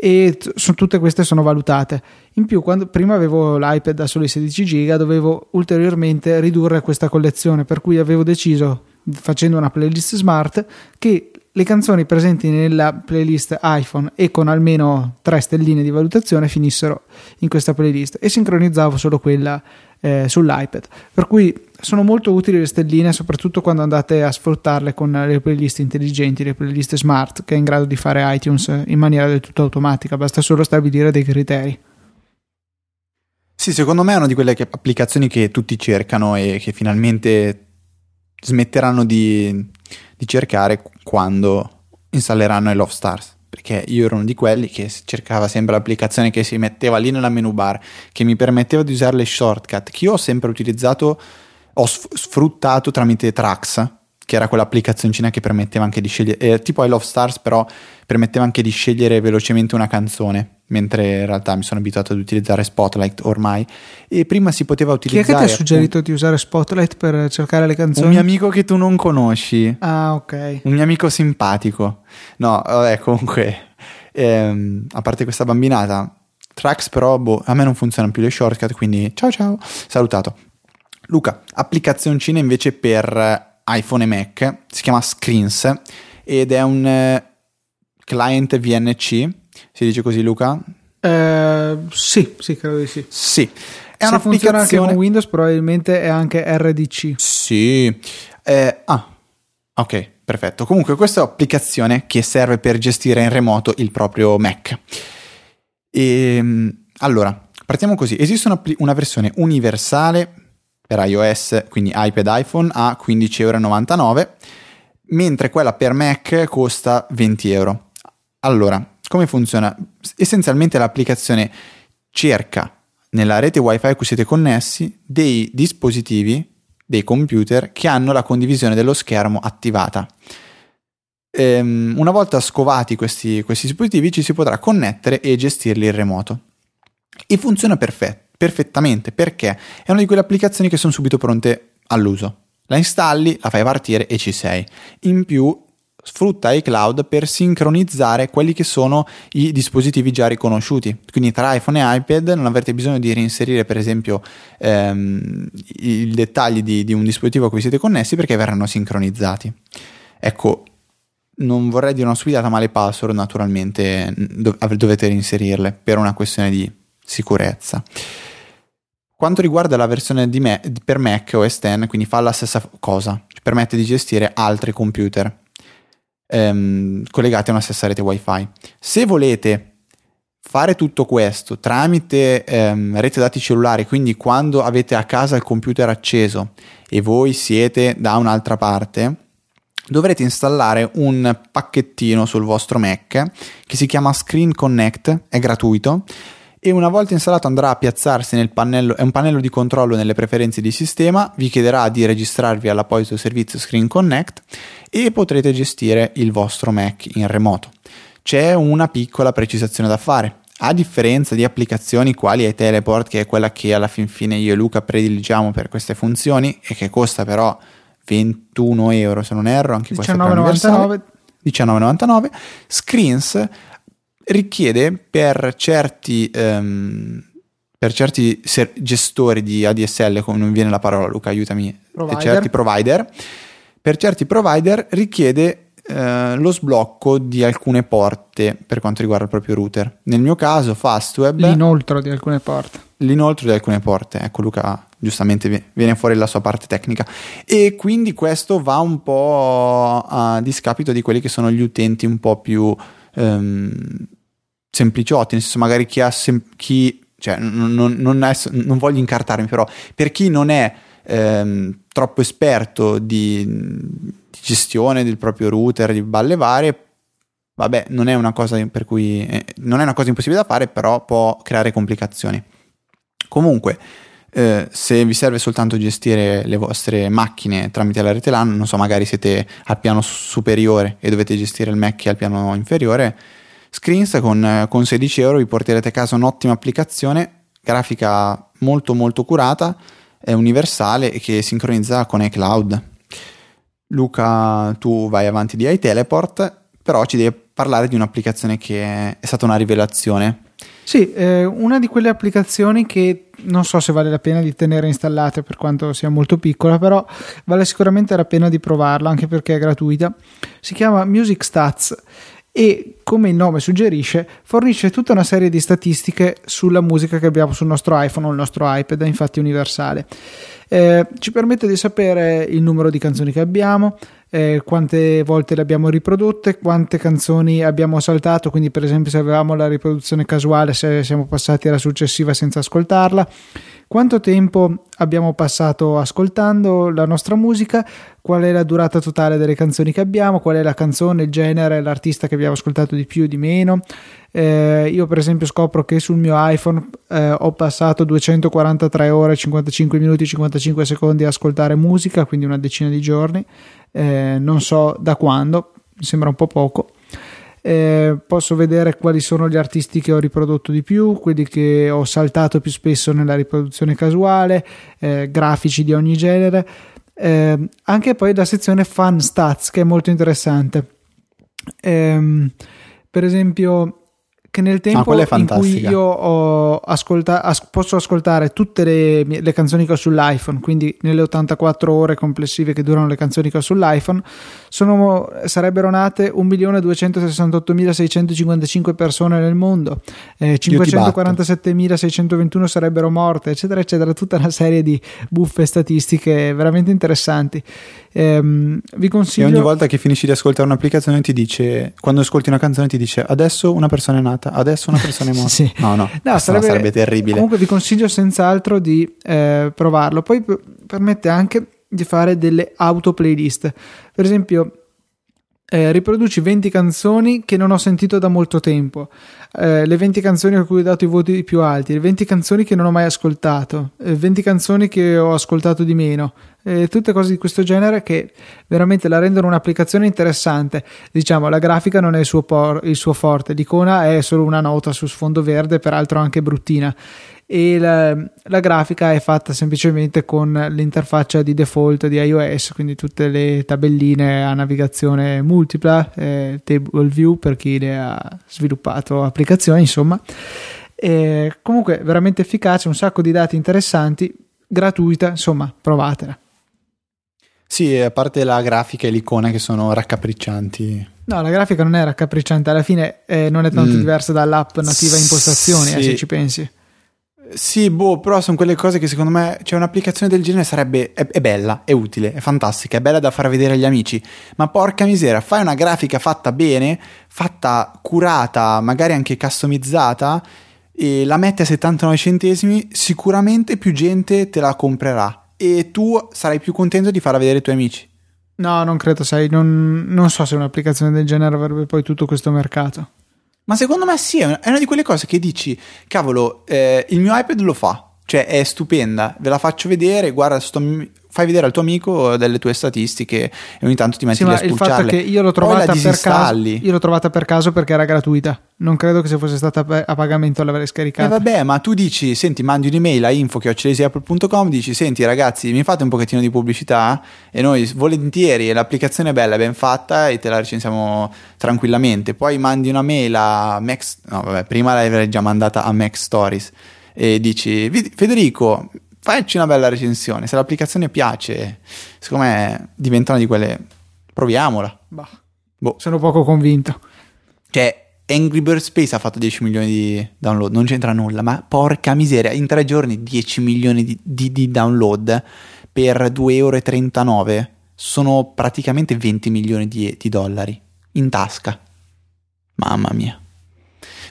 e t- tutte queste sono valutate. In più, quando prima avevo l'iPad da soli 16 giga, dovevo ulteriormente ridurre questa collezione, per cui avevo deciso, facendo una playlist smart, che le canzoni presenti nella playlist iPhone e con almeno 3 stelline di valutazione finissero in questa playlist e sincronizzavo solo quella eh, sull'iPad. Per cui sono molto utili le stelline, soprattutto quando andate a sfruttarle con le playlist intelligenti, le playlist smart, che è in grado di fare iTunes in maniera del tutto automatica, basta solo stabilire dei criteri. Sì, secondo me è una di quelle applicazioni che tutti cercano e che finalmente smetteranno di, di cercare quando installeranno i Love Stars. Perché io ero uno di quelli che cercava sempre l'applicazione che si metteva lì nella menu bar, che mi permetteva di usare le shortcut, che io ho sempre utilizzato, ho sfruttato tramite Trax, che era quell'applicazioncina che permetteva anche di scegliere, eh, tipo I Love Stars, però permetteva anche di scegliere velocemente una canzone mentre in realtà mi sono abituato ad utilizzare Spotlight ormai. E prima si poteva utilizzare chi è che ti ha suggerito di usare Spotlight per cercare le canzoni? un mio amico che tu non conosci. Ah ok. Un mio amico simpatico. No vabbè comunque ehm, a parte questa bambinata Trax però boh, a me non funzionano più le shortcut quindi ciao ciao salutato Luca applicazioncina invece per iPhone e Mac si chiama Screens ed è un eh, client VNC si dice così Luca? Eh, sì, sì, credo di sì. Sì, È Se funziona anche un'applicazione. con Windows, probabilmente è anche RDC. Sì. Eh, ah, ok, perfetto. Comunque, questa è un'applicazione che serve per gestire in remoto il proprio Mac. E, allora, partiamo così. Esiste una, una versione universale per iOS, quindi iPad iPhone, a 15,99€, mentre quella per Mac costa 20 euro. Allora, come funziona? Essenzialmente l'applicazione cerca nella rete wifi a cui siete connessi dei dispositivi, dei computer che hanno la condivisione dello schermo attivata. Ehm, una volta scovati questi, questi dispositivi ci si potrà connettere e gestirli in remoto. E funziona perfetto perfettamente perché è una di quelle applicazioni che sono subito pronte all'uso. La installi, la fai partire e ci sei. In più sfrutta iCloud per sincronizzare quelli che sono i dispositivi già riconosciuti. Quindi tra iPhone e iPad non avrete bisogno di reinserire per esempio ehm, i dettagli di, di un dispositivo a cui siete connessi perché verranno sincronizzati. Ecco, non vorrei dire una stupidata, ma le password naturalmente dovete reinserirle per una questione di sicurezza. Quanto riguarda la versione me, per Mac OS X, quindi fa la stessa cosa, ci permette di gestire altri computer ehm, collegati a una stessa rete wifi. Se volete fare tutto questo tramite ehm, rete dati cellulari, quindi quando avete a casa il computer acceso e voi siete da un'altra parte, dovrete installare un pacchettino sul vostro Mac che si chiama Screen Connect, è gratuito e una volta installato andrà a piazzarsi nel pannello, è un pannello di controllo nelle preferenze di sistema, vi chiederà di registrarvi all'apposito servizio Screen Connect e potrete gestire il vostro Mac in remoto. C'è una piccola precisazione da fare. A differenza di applicazioni quali iTeleport, che è quella che alla fin fine io e Luca prediligiamo per queste funzioni e che costa però 21 euro se non erro, anche 19,99 19,99 Screens richiede per certi, um, per certi ser- gestori di ADSL, come non viene la parola Luca, aiutami, provider. certi provider, per certi provider richiede uh, lo sblocco di alcune porte per quanto riguarda il proprio router. Nel mio caso Fastweb... L'inoltro di alcune porte. L'inoltro di alcune porte, ecco Luca giustamente viene fuori la sua parte tecnica e quindi questo va un po' a discapito di quelli che sono gli utenti un po' più... Um, sempliciotti, nel senso magari chi ha sem- chi, cioè non, non, è, non, voglio incartarmi, però per chi non è ehm, troppo esperto di, di, gestione del proprio router, di balle varie, vabbè, non è una cosa per cui eh, non è una cosa impossibile da fare, però può creare complicazioni. Comunque, eh, se vi serve soltanto gestire le vostre macchine tramite la rete LAN, non so, magari siete al piano superiore e dovete gestire il Mac al piano inferiore, Screens con, con 16 euro vi porterete a casa un'ottima applicazione, grafica molto molto curata, è universale e che sincronizza con iCloud. Luca, tu vai avanti di iTeleport, però ci devi parlare di un'applicazione che è stata una rivelazione. Sì, eh, una di quelle applicazioni che non so se vale la pena di tenere installate per quanto sia molto piccola, però vale sicuramente la pena di provarla anche perché è gratuita. Si chiama Music Stats e come il nome suggerisce fornisce tutta una serie di statistiche sulla musica che abbiamo sul nostro iPhone o il nostro iPad, infatti universale. Eh, ci permette di sapere il numero di canzoni che abbiamo, eh, quante volte le abbiamo riprodotte, quante canzoni abbiamo saltato, quindi per esempio se avevamo la riproduzione casuale, se siamo passati alla successiva senza ascoltarla, quanto tempo abbiamo passato ascoltando la nostra musica, qual è la durata totale delle canzoni che abbiamo, qual è la canzone, il genere, l'artista che abbiamo ascoltato di più o di meno. Eh, io per esempio scopro che sul mio iPhone eh, ho passato 243 ore, 55 minuti e 55 secondi a ascoltare musica, quindi una decina di giorni, eh, non so da quando, mi sembra un po' poco. Eh, posso vedere quali sono gli artisti che ho riprodotto di più, quelli che ho saltato più spesso nella riproduzione casuale, eh, grafici di ogni genere, eh, anche poi la sezione Fun Stats che è molto interessante. Ehm, per esempio, che nel tempo in cui io ascolta- as- posso ascoltare tutte le, le, canzoni che ho sull'iPhone, quindi nelle 84 ore complessive che durano le canzoni che ho sull'iPhone, sono, sarebbero nate 1.268.655 persone nel mondo, eh, 547.621 sarebbero morte, eccetera, eccetera, tutta una serie di buffe statistiche veramente interessanti. Ehm, vi consiglio... E ogni volta che finisci di ascoltare un'applicazione ti dice, quando ascolti una canzone ti dice adesso una persona è nata, adesso una persona è morta. sì. No, no, no sarebbe, sarebbe, terribile. Comunque vi consiglio senz'altro di eh, provarlo. Poi p- permette anche di fare delle auto playlist. Per esempio, eh, riproduci 20 canzoni che non ho sentito da molto tempo, eh, le 20 canzoni a cui ho dato i voti più alti, le 20 canzoni che non ho mai ascoltato, eh, 20 canzoni che ho ascoltato di meno, eh, tutte cose di questo genere che veramente la rendono un'applicazione interessante. Diciamo, la grafica non è il suo, por- il suo forte, l'icona è solo una nota su sfondo verde, peraltro anche bruttina e la, la, grafica è fatta semplicemente con l'interfaccia di default di iOS, quindi tutte le tabelline a navigazione multipla, eh, table view per chi le ha sviluppato applicazioni, insomma. E comunque veramente efficace, un sacco di dati interessanti, gratuita, insomma, provatela. Sì, a parte la grafica e l'icona che sono raccapriccianti. No, la grafica non è raccapricciante, alla fine eh, non è tanto mm. diversa dall'app nativa impostazioni, eh, sì. eh, se ci pensi. Sì, boh, però sono quelle cose che secondo me, cioè un'applicazione del genere sarebbe, è, è, bella, è utile, è fantastica, è bella da far vedere agli amici, ma porca misera, fai una grafica fatta bene, fatta curata, magari anche customizzata, e la metti a 79 centesimi, sicuramente più gente te la comprerà e tu sarai più contento di farla vedere ai tuoi amici. No, non credo, sai, non, non so se un'applicazione del genere avrebbe poi tutto questo mercato. Ma secondo me sì, è una, di quelle cose che dici, cavolo, eh, il mio iPad lo fa, cioè è stupenda, ve la faccio vedere, guarda, sto, fai vedere al tuo amico delle tue statistiche e ogni tanto ti metti sì, lì a spulciarle. Il io l'ho trovata per caso, io l'ho trovata per caso perché era gratuita. Non credo che se fosse stata a pagamento l'avrei scaricata. E eh vabbè, ma tu dici, senti, mandi un'email a info.apple.com, dici, senti ragazzi, mi fate un pochettino di pubblicità e noi volentieri, l'applicazione è bella, è ben fatta e te la recensiamo tranquillamente. Poi mandi una mail a Max, no vabbè, prima l'avrei già mandata a Max Stories e dici, Federico, facci una bella recensione. Se l'applicazione piace, secondo me diventa una di quelle. Proviamola. Bah. Boh. Sono poco convinto. Cioè, Angry Bird Space ha fatto 10 milioni di download, non c'entra nulla, ma porca miseria, in tre giorni 10 milioni di, di, di download per 2,39 euro sono praticamente 20 milioni di, di dollari in tasca. Mamma mia.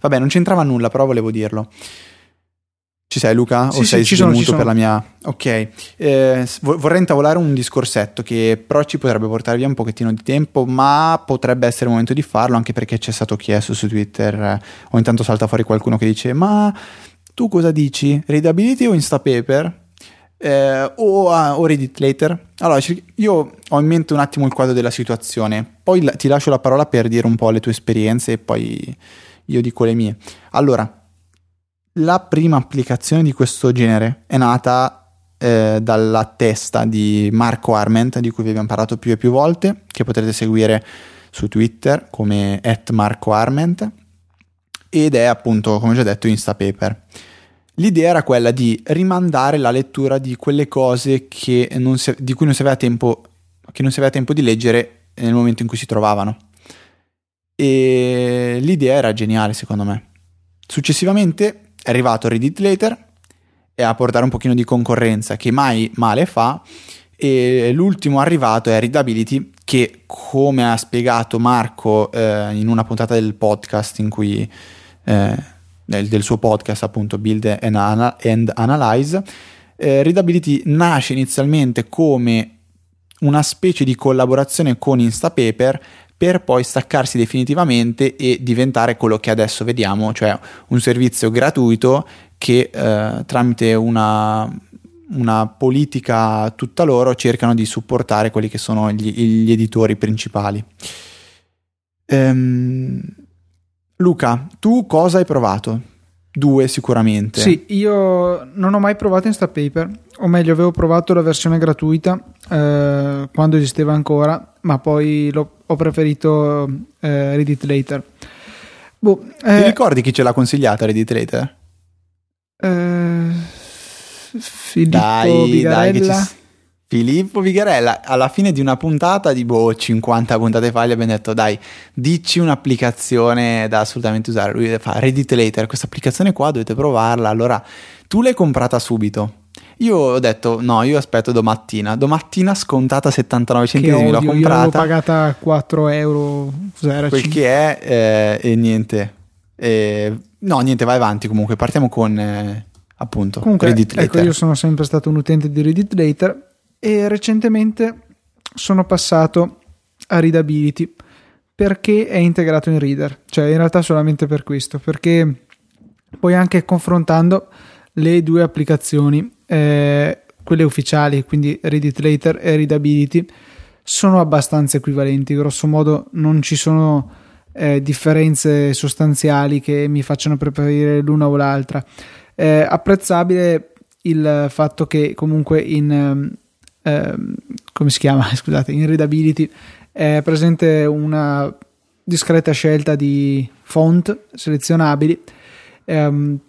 Vabbè, non c'entrava nulla, però volevo dirlo. Ci sei Luca? Sì, o sei sì, ci sono, ci sono. per la mia... Ok, eh, vorrei intavolare un discorsetto che però ci potrebbe portare via un pochettino di tempo, ma potrebbe essere il momento di farlo anche perché ci è stato chiesto su Twitter, eh, o intanto salta fuori qualcuno che dice ma tu cosa dici? Readability o Instapaper? Eh, o, uh, o Reddit Later? Allora, io ho in mente un attimo il quadro della situazione, poi ti lascio la parola per dire un po' le tue esperienze e poi io dico le mie. Allora, la prima applicazione di questo genere è nata eh, dalla testa di Marco Arment, di cui vi abbiamo parlato più e più volte, che potrete seguire su Twitter come Marco Arment, ed è appunto, come già detto, Instapaper. L'idea era quella di rimandare la lettura di quelle cose si, di cui non si, tempo, non si aveva tempo di leggere nel momento in cui si trovavano. E l'idea era geniale, secondo me. Successivamente è arrivato Reddit Later e a portare un pochino di concorrenza che mai male fa e l'ultimo arrivato è Readability che come ha spiegato Marco eh, in una puntata del podcast in cui eh, del, del, suo podcast appunto Build and, Ana- and Analyze eh, Readability nasce inizialmente come una specie di collaborazione con Instapaper per poi staccarsi definitivamente e diventare quello che adesso vediamo, cioè un servizio gratuito che eh, tramite una, una, politica tutta loro cercano di supportare quelli che sono gli, gli editori principali. Ehm, Luca, tu cosa hai provato? Due sicuramente. Sì, io non ho mai provato Instapaper, o meglio avevo provato la versione gratuita eh, quando esisteva ancora, ma poi l'ho ho preferito eh, Read It Later. Boh, Ti eh, ricordi chi ce l'ha consigliata Reddit Later? eh, Filippo Dai, dai, che ci... Vigarella. Filippo Vigarella, alla fine di una puntata di boh, 50 puntate fa gli abbiamo detto dai, dici un'applicazione da assolutamente usare. Lui fa Reddit Later, questa applicazione qua dovete provarla. Allora, tu l'hai comprata subito. Io ho detto no, io aspetto domattina. Domattina scontata 79 che centesimi, l'ho comprata. pagata 4 euro. Cos'era? Quel che è eh, e niente. Eh, no, niente, vai avanti comunque. Partiamo con eh, appunto Comunque, Reddit Later. ecco, io sono sempre stato un utente di Reddit Later e recentemente sono passato a Readability perché è integrato in Reader, cioè in realtà solamente per questo, perché poi anche confrontando le due applicazioni, eh, quelle ufficiali, quindi Reddit Later e Readability, sono abbastanza equivalenti, grosso modo non ci sono eh, differenze sostanziali che mi facciano preferire l'una o l'altra. È apprezzabile il fatto che comunque in ehm, ehm, come si chiama? Scusate, in readability è presente una discreta scelta di font selezionabili. Ehm,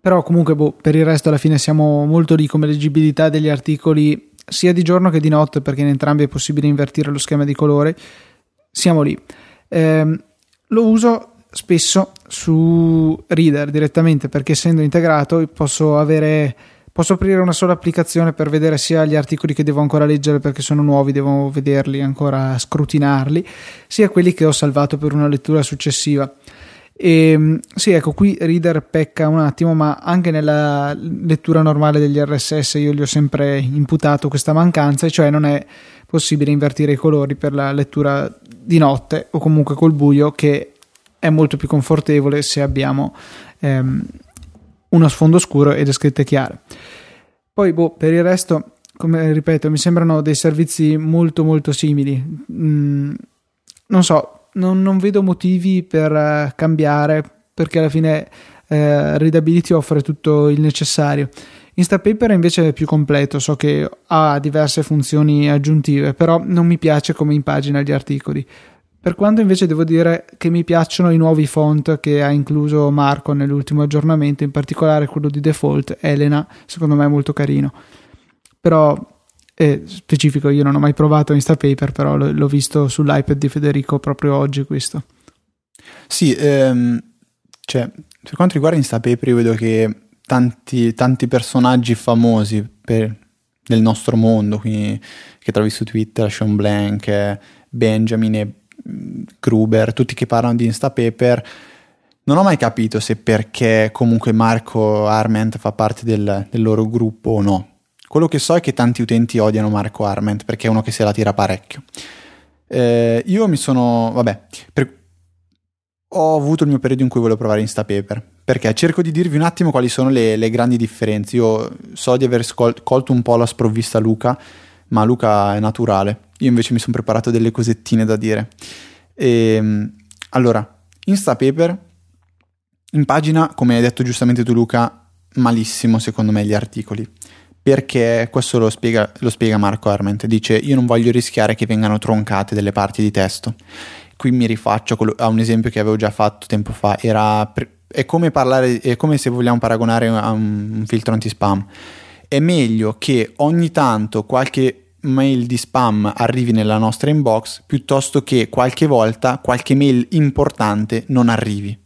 però comunque boh, per il resto alla fine siamo molto lì come leggibilità degli articoli sia di giorno che di notte perché in entrambi è possibile invertire lo schema di colore siamo lì Ehm, lo uso spesso su Reader direttamente perché essendo integrato posso avere posso aprire una sola applicazione per vedere sia gli articoli che devo ancora leggere perché sono nuovi, devo vederli ancora scrutinarli, sia quelli che ho salvato per una lettura successiva. E, sì, ecco, qui Reader pecca un attimo, ma anche nella lettura normale degli RSS io gli ho sempre imputato questa mancanza, e cioè non è possibile invertire i colori per la lettura di notte o comunque col buio, che è molto più confortevole se abbiamo ehm, uno sfondo scuro e le scritte chiare. Poi, boh, per il resto, come ripeto, mi sembrano dei servizi molto molto simili. Mm, non so, non, non vedo motivi per eh, cambiare perché alla fine eh, Readability offre tutto il necessario. Instapaper invece è più completo, so che ha diverse funzioni aggiuntive, però non mi piace come impagina gli articoli. Per quanto invece devo dire che mi piacciono i nuovi font che ha incluso Marco nell'ultimo aggiornamento, in particolare quello di default, Elena, secondo me è molto carino. Però è specifico, io non ho mai provato Instapaper, però l- l'ho visto sull'iPad di Federico proprio oggi questo. Sì, ehm, cioè, per quanto riguarda Instapaper, io vedo che tanti, tanti personaggi famosi per- del nostro mondo, quindi che trovi su Twitter, Sean Blank, eh, Benjamin e mm, Gruber, tutti che parlano di Instapaper, non ho mai capito se perché comunque Marco Arment fa parte del, del loro gruppo o no. Quello che so è che tanti utenti odiano Marco Arment perché è uno che se la tira parecchio. Eh, io mi sono, vabbè, per- ho avuto il mio periodo in cui volevo provare Instapaper perché cerco di dirvi un attimo quali sono le, le grandi differenze. Io so di aver scol- colto un po' la sprovvista Luca, ma Luca è naturale. Io invece mi sono preparato delle cosettine da dire. Ehm, allora, Instapaper in pagina, come hai detto giustamente tu Luca, malissimo secondo me gli articoli. Perché questo lo spiega, lo spiega Marco Arment. Dice: Io non voglio rischiare che vengano troncate delle parti di testo. Qui mi rifaccio a un esempio che avevo già fatto tempo fa. Era è come parlare, è come se vogliamo paragonare a un filtro anti-spam. È meglio che ogni tanto qualche mail di spam arrivi nella nostra inbox piuttosto che qualche volta qualche mail importante non arrivi.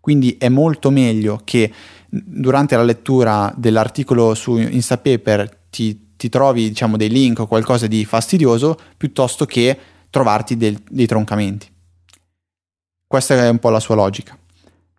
Quindi è molto meglio che durante la lettura dell'articolo su Instapaper ti, ti trovi diciamo, dei link o qualcosa di fastidioso piuttosto che trovarti del- dei troncamenti. Questa è un po' la sua logica.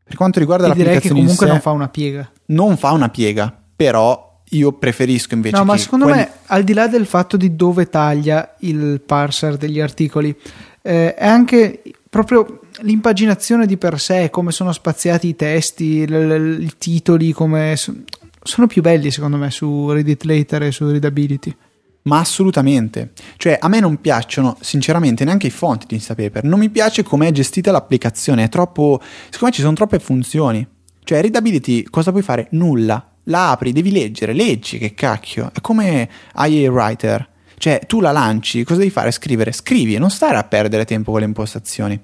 Per quanto riguarda che l'applicazione in comunque sé, non fa una piega. non fa una piega, però io preferisco invece No, ma che secondo quelli- me, al di là del fatto di dove taglia il parser degli articoli, eh, è anche proprio l'impaginazione di per sé, come sono spaziati i testi, l- l- i titoli, come so- sono più belli secondo me su Reddit Later e su Readability. Ma assolutamente. Cioè, a me non piacciono sinceramente neanche i fonti di Instapaper. Non mi piace come è gestita l'applicazione. È troppo. Secondo me ci sono troppe funzioni. Cioè, Readability, cosa puoi fare? Nulla. La apri, devi leggere, leggi, che cacchio. È come IA Writer. Cioè, tu la lanci, cosa devi fare? Scrivere. Scrivi, non stare a perdere tempo con le impostazioni.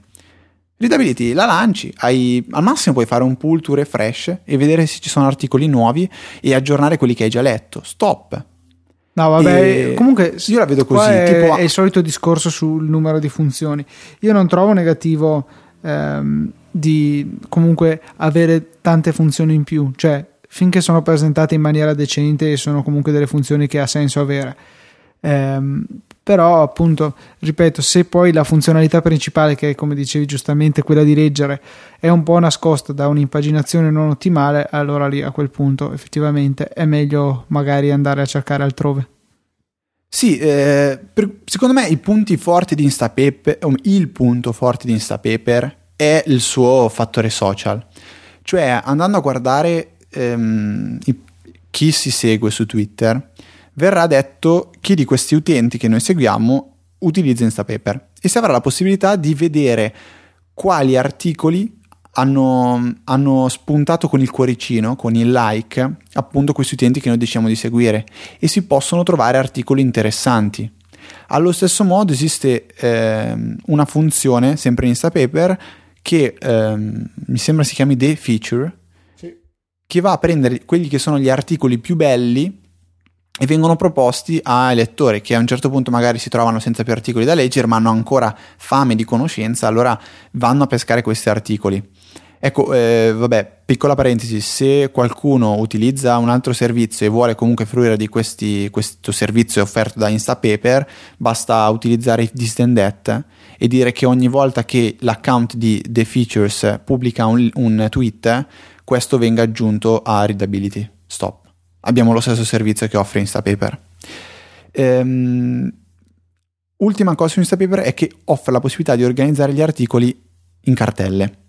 Readability la lanci, hai, al massimo puoi fare un pull to refresh e vedere se ci sono articoli nuovi e aggiornare quelli che hai già letto. Stop. No, vabbè, e comunque io la vedo così. È, tipo... è, il solito discorso sul numero di funzioni. Io non trovo negativo ehm, di comunque avere tante funzioni in più, cioè finché sono presentate in maniera decente e sono comunque delle funzioni che ha senso avere. Ehm, però appunto ripeto se poi la funzionalità principale che è come dicevi giustamente quella di leggere è un po' nascosta da un'impaginazione non ottimale allora lì a quel punto effettivamente è meglio magari andare a cercare altrove sì, eh, per, secondo me i punti forti di Instapaper, il punto forte di Instapaper è il suo fattore social. Cioè, andando a guardare ehm, chi si segue su Twitter, verrà detto chi di questi utenti che noi seguiamo utilizza Instapaper e si avrà la possibilità di vedere quali articoli hanno, hanno, spuntato con il cuoricino, con il like, appunto questi utenti che noi decidiamo di seguire e si possono trovare articoli interessanti. Allo stesso modo esiste eh, una funzione, sempre in Instapaper, che eh, mi sembra si chiami The Feature, sì. che va a prendere quelli che sono gli articoli più belli e vengono proposti ai lettori che a un certo punto magari si trovano senza più articoli da leggere ma hanno ancora fame di conoscenza, allora vanno a pescare questi articoli. Ecco, eh, vabbè, piccola parentesi, se qualcuno utilizza un altro servizio e vuole comunque fruire di questi, questo servizio offerto da Instapaper, basta utilizzare Then That e dire che ogni volta che l'account di The Features pubblica un, un tweet, questo venga aggiunto a Readability. Stop abbiamo lo stesso servizio che offre Instapaper. Ehm, ultima cosa su Instapaper è che offre la possibilità di organizzare gli articoli in cartelle.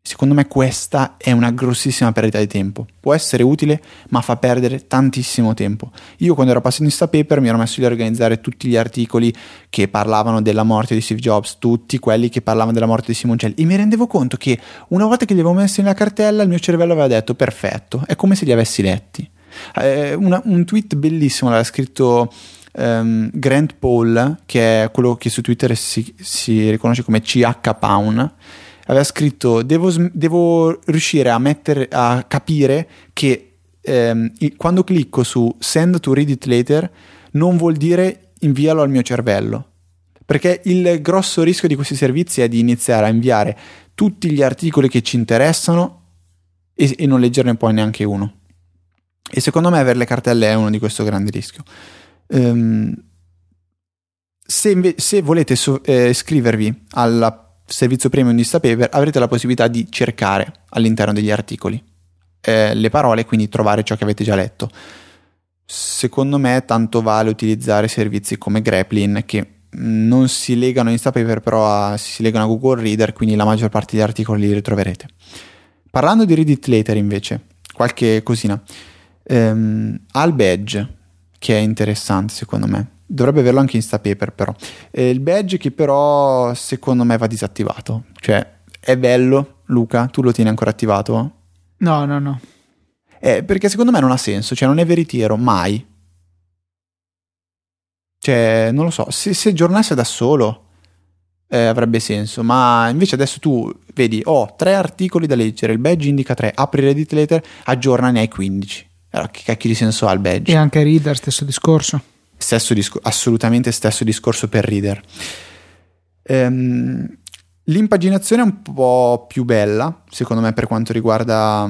Secondo me questa è una grossissima perdita di tempo. Può essere utile, ma fa perdere tantissimo tempo. Io quando ero passato in Instapaper mi ero messo lì a organizzare tutti gli articoli che parlavano della morte di Steve Jobs, tutti quelli che parlavano della morte di Simoncelli e mi rendevo conto che una volta che li avevo messi nella cartella il mio cervello aveva detto perfetto, è come se li avessi letti. Eh, una, un tweet bellissimo l'ha scritto um, Grant Paul, che è quello che su Twitter si, si riconosce come CH Pound. Aveva scritto: Devo, devo riuscire a, mettere, a capire che um, quando clicco su Send to read it later non vuol dire invialo al mio cervello. Perché il grosso rischio di questi servizi è di iniziare a inviare tutti gli articoli che ci interessano e, e non leggerne poi neanche uno. E secondo me avere le cartelle è uno di questo grande rischio. Um, se, inve- se, volete so- eh, iscrivervi al servizio premium di Stapaper avrete la possibilità di cercare all'interno degli articoli eh, le parole, quindi trovare ciò che avete già letto. Secondo me tanto vale utilizzare servizi come Graplin che non si legano a Instapaper però a, si legano a Google Reader, quindi la maggior parte degli articoli li ritroverete. Parlando di Read It Later invece, qualche cosina ehm, ha il badge che è interessante secondo me. Dovrebbe averlo anche in Instapaper però. Eh, il badge che però secondo me va disattivato. Cioè è bello, Luca, tu lo tieni ancora attivato? No, no, no. Eh, perché secondo me non ha senso, cioè non è veritiero, mai. Cioè, non lo so, se, se aggiornasse da solo eh, avrebbe senso, ma invece adesso tu vedi, ho oh, tre articoli da leggere, il badge indica tre, apri Reddit Later, aggiorna, ne hai 15. Allora, che cacchio di senso ha il badge? E anche Reader, stesso discorso. Stesso discor- assolutamente stesso discorso per Reader. Ehm, l'impaginazione è un po' più bella, secondo me, per quanto riguarda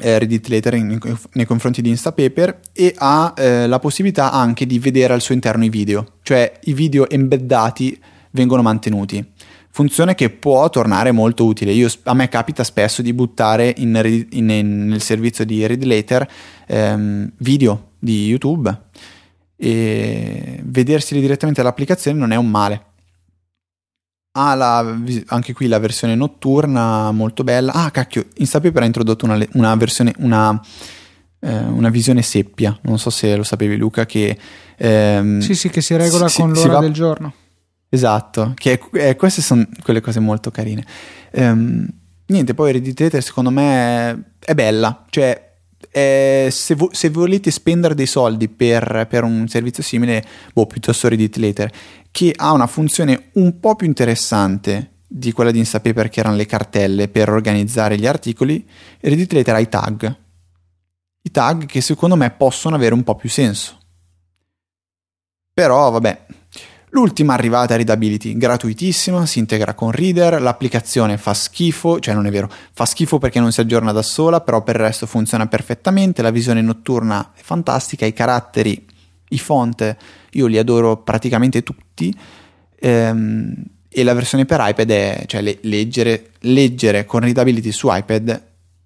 eh, Reddit Later in, in, nei confronti di Instapaper e ha eh, la possibilità anche di vedere al suo interno i video, cioè i video embeddati vengono mantenuti funzione che può tornare molto utile. Io, a me capita spesso di buttare in, in, in, nel servizio di ReadLater ehm, video di YouTube e vederseli direttamente dall'applicazione non è un male. Ha la, anche qui la versione notturna molto bella. Ah, cacchio, Instapaper ha introdotto una, una versione, una, eh, una visione seppia. Non so se lo sapevi, Luca. Che ehm, sì, sì, che si regola si, con l'ora va, del giorno Esatto, che eh, queste sono quelle cose molto carine. Um, niente, poi Redditator secondo me è bella, cioè eh, se, vo- se, volete spendere dei soldi per, per, un servizio simile, boh, piuttosto Reddit Later, che ha una funzione un po' più interessante di quella di Instapaper che erano le cartelle per organizzare gli articoli, Reddit Letter ha i tag. I tag che secondo me possono avere un po' più senso. Però vabbè, L'ultima arrivata è Readability, gratuitissima, si integra con Reader, l'applicazione fa schifo, cioè non è vero, fa schifo perché non si aggiorna da sola, però per il resto funziona perfettamente, la visione notturna è fantastica, i caratteri, i font, io li adoro praticamente tutti, ehm, e la versione per iPad è, cioè le, leggere, leggere, con Readability su iPad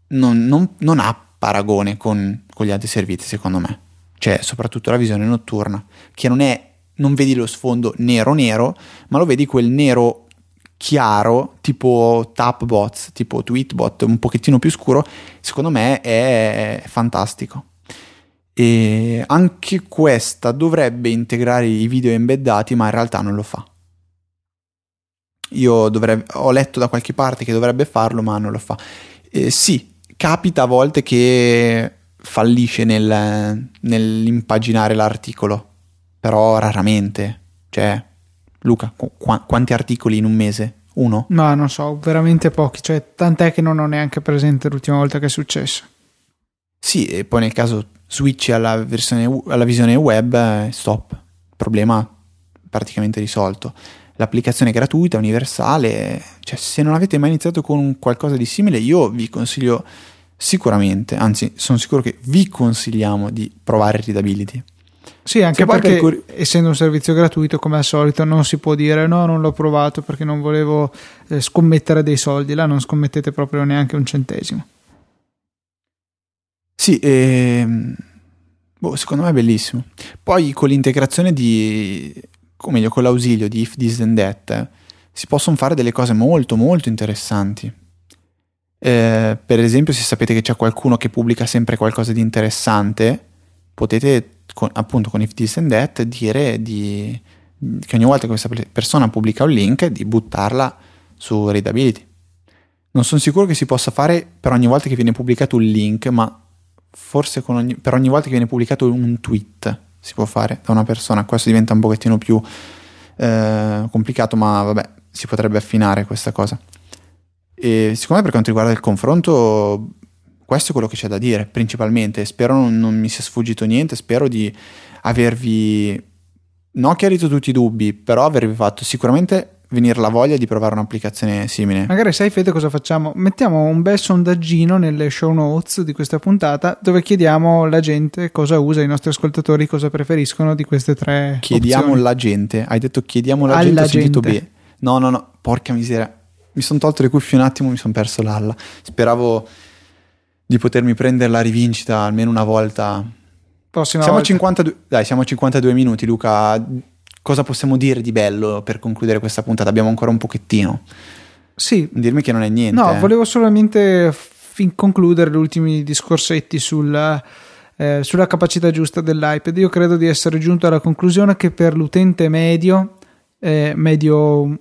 non, non, non ha paragone con, con gli altri servizi secondo me, cioè soprattutto la visione notturna, che non è non vedi lo sfondo nero nero, ma lo vedi quel nero chiaro, tipo Tapbots, tipo Tweetbot, un pochettino più scuro, secondo me è fantastico. E anche questa dovrebbe integrare i video embeddati, ma in realtà non lo fa. Io dovrebbe, ho letto da qualche parte che dovrebbe farlo, ma non lo fa. Eh, sì, capita a volte che fallisce nel, nell'impaginare l'articolo però raramente. Cioè, Luca, qu- quanti articoli in un mese? Uno? No, non so, veramente pochi. Cioè, tant'è che non ho neanche presente l'ultima volta che è successo. Sì, e poi nel caso switch alla, alla visione web, stop. Problema praticamente risolto. L'applicazione è gratuita, universale. Cioè, se non avete mai iniziato con qualcosa di simile, io vi consiglio sicuramente, anzi, sono sicuro che vi consigliamo di provare Readability. Sì, anche perché cur- essendo un servizio gratuito, come al solito, non si può dire no, non l'ho provato perché non volevo eh, scommettere dei soldi. Là non scommettete proprio neanche un centesimo. Sì, ehm, boh, secondo me è bellissimo. Poi con l'integrazione di, o meglio, con l'ausilio di If This and That, si possono fare delle cose molto, molto interessanti. Eh, per esempio, se sapete che c'è qualcuno che pubblica sempre qualcosa di interessante, potete con, appunto con If This and That dire di, che ogni volta che questa persona pubblica un link di buttarla su Readability. Non sono sicuro che si possa fare per ogni volta che viene pubblicato un link, ma forse ogni, per ogni volta che viene pubblicato un tweet si può fare da una persona. Questo diventa un pochettino più eh, complicato, ma vabbè, si potrebbe affinare questa cosa. E secondo me per quanto riguarda il confronto questo è quello che c'è da dire principalmente. Spero non, non mi sia sfuggito niente, spero di avervi non chiarito tutti i dubbi, però avervi fatto sicuramente venire la voglia di provare un'applicazione simile. Magari sai Fede cosa facciamo? Mettiamo un bel sondaggino nelle show notes di questa puntata dove chiediamo alla gente cosa usa, i nostri ascoltatori cosa preferiscono di queste tre Chiediamo opzioni. la gente, hai detto chiediamo la gente, ho sentito bene. No, no, no, porca miseria. Mi sono tolto le cuffie un attimo, mi sono perso l'alla. Speravo di potermi prendere la rivincita almeno una volta. Prossima siamo, volta. A 52, dai, siamo a 52 minuti, Luca. Cosa possiamo dire di bello per concludere questa puntata? Abbiamo ancora un pochettino. Sì. Dirmi che non è niente. No, eh. volevo solamente fin concludere gli ultimi discorsetti sul, eh, sulla capacità giusta dell'iPad. Io credo di essere giunto alla conclusione che per l'utente medio, eh, medio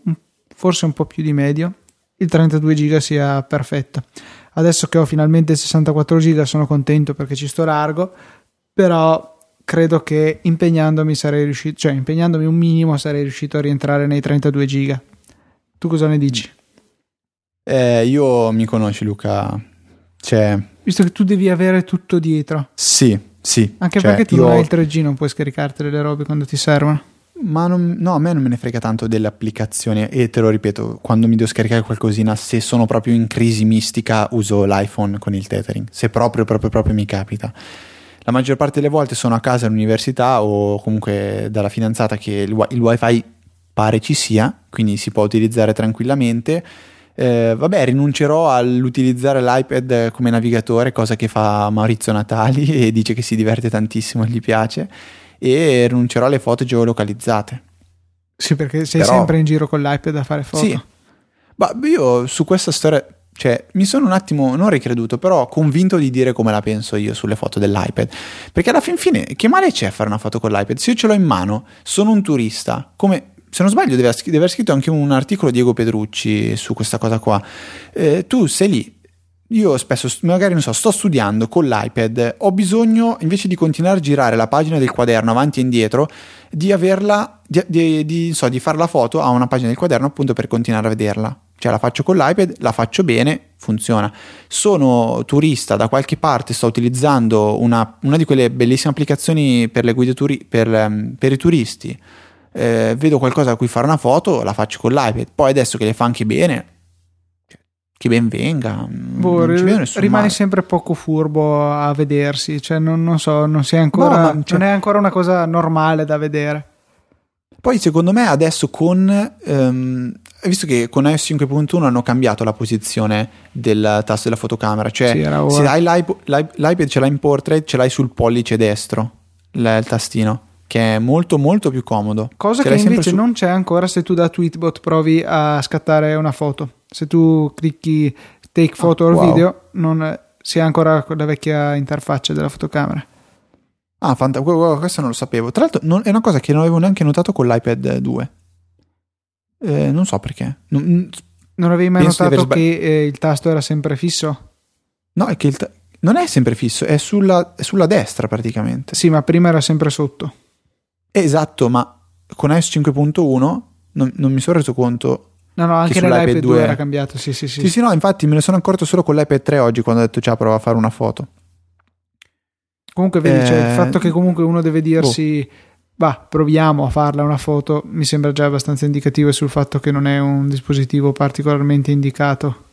forse un po' più di medio, il 32 giga sia perfetto. Adesso che ho finalmente 64 giga sono contento perché ci sto largo, però credo che impegnandomi sarei riuscito, cioè impegnandomi un minimo sarei riuscito a rientrare nei 32 giga. Tu cosa ne dici? Eh, io mi conosci Luca, cioè... Visto che tu devi avere tutto dietro. Sì, sì. Anche cioè, perché tu io... non hai il 3G, non puoi scaricartele le robe quando ti servono. Ma non, no, a me non me ne frega tanto delle applicazioni e te lo ripeto, quando mi devo scaricare qualcosina, se sono proprio in crisi mistica uso l'iPhone con il tethering, se proprio, proprio, proprio mi capita. La maggior parte delle volte sono a casa all'università o comunque dalla fidanzata che il, il wifi pare ci sia, quindi si può utilizzare tranquillamente. Eh, vabbè, rinuncerò all'utilizzare l'iPad come navigatore, cosa che fa Maurizio Natali e dice che si diverte tantissimo, gli piace e rinuncerò alle foto geolocalizzate. Sì, perché sei Però, sempre in giro con l'iPad a fare foto. Sì. Ma io su questa storia, cioè, mi sono un attimo, non ricreduto, però convinto di dire come la penso io sulle foto dell'iPad. Perché alla fin fine, che male c'è a fare una foto con l'iPad? Se io ce l'ho in mano, sono un turista, come se non sbaglio deve, deve aver scritto anche un articolo Diego Pedrucci su questa cosa qua. Eh, tu sei lì, io spesso, magari non so, sto studiando con l'iPad, ho bisogno invece di continuare a girare la pagina del quaderno avanti e indietro, di averla, di, di, di, so, di fare la foto a una pagina del quaderno appunto per continuare a vederla. Cioè la faccio con l'iPad, la faccio bene, funziona. Sono turista da qualche parte, sto utilizzando una, una di quelle bellissime applicazioni per le guide turi- per, um, per i turisti. Eh, vedo qualcosa a cui fare una foto, la faccio con l'iPad. Poi adesso che le fa anche bene, che ben venga. Boh, rimane male. sempre poco furbo a vedersi, cioè non, non so, non, ancora, no, cioè... non è ancora una cosa normale da vedere. Poi secondo me adesso con, um, visto che con iOS 5.1 hanno cambiato la posizione del tasto della fotocamera, cioè sì, se hai l'iPad, l'iPad ce l'hai in portrait, ce l'hai sul pollice destro, il tastino che è molto molto più comodo. Cosa che invece su... non c'è ancora se tu da Tweetbot provi a scattare una foto. Se tu clicchi take photo ah, or wow. video, non si ha ancora la vecchia interfaccia della fotocamera. Ah, fantastico, questo non lo sapevo. Tra l'altro non, è una cosa che non avevo neanche notato con l'iPad 2. Eh, non so perché. Non, non avevi mai notato sbagli- che eh, il tasto era sempre fisso? No, è che il ta- non è sempre fisso, è sulla, è sulla destra praticamente. Sì, ma prima era sempre sotto. Esatto, ma con iOS 5.1 non, non mi sono reso conto No, no, anche nell'iPad 2 era cambiato, sì, sì, sì. Sì, sì, no, infatti me ne sono accorto solo con l'iPad 3 oggi quando ho detto ciao, prova a fare una foto. Comunque vedi, eh... cioè, il eh, fatto che comunque uno deve dirsi, bah, proviamo a farla una foto, mi sembra già abbastanza indicativo sul fatto che non è un dispositivo particolarmente indicato.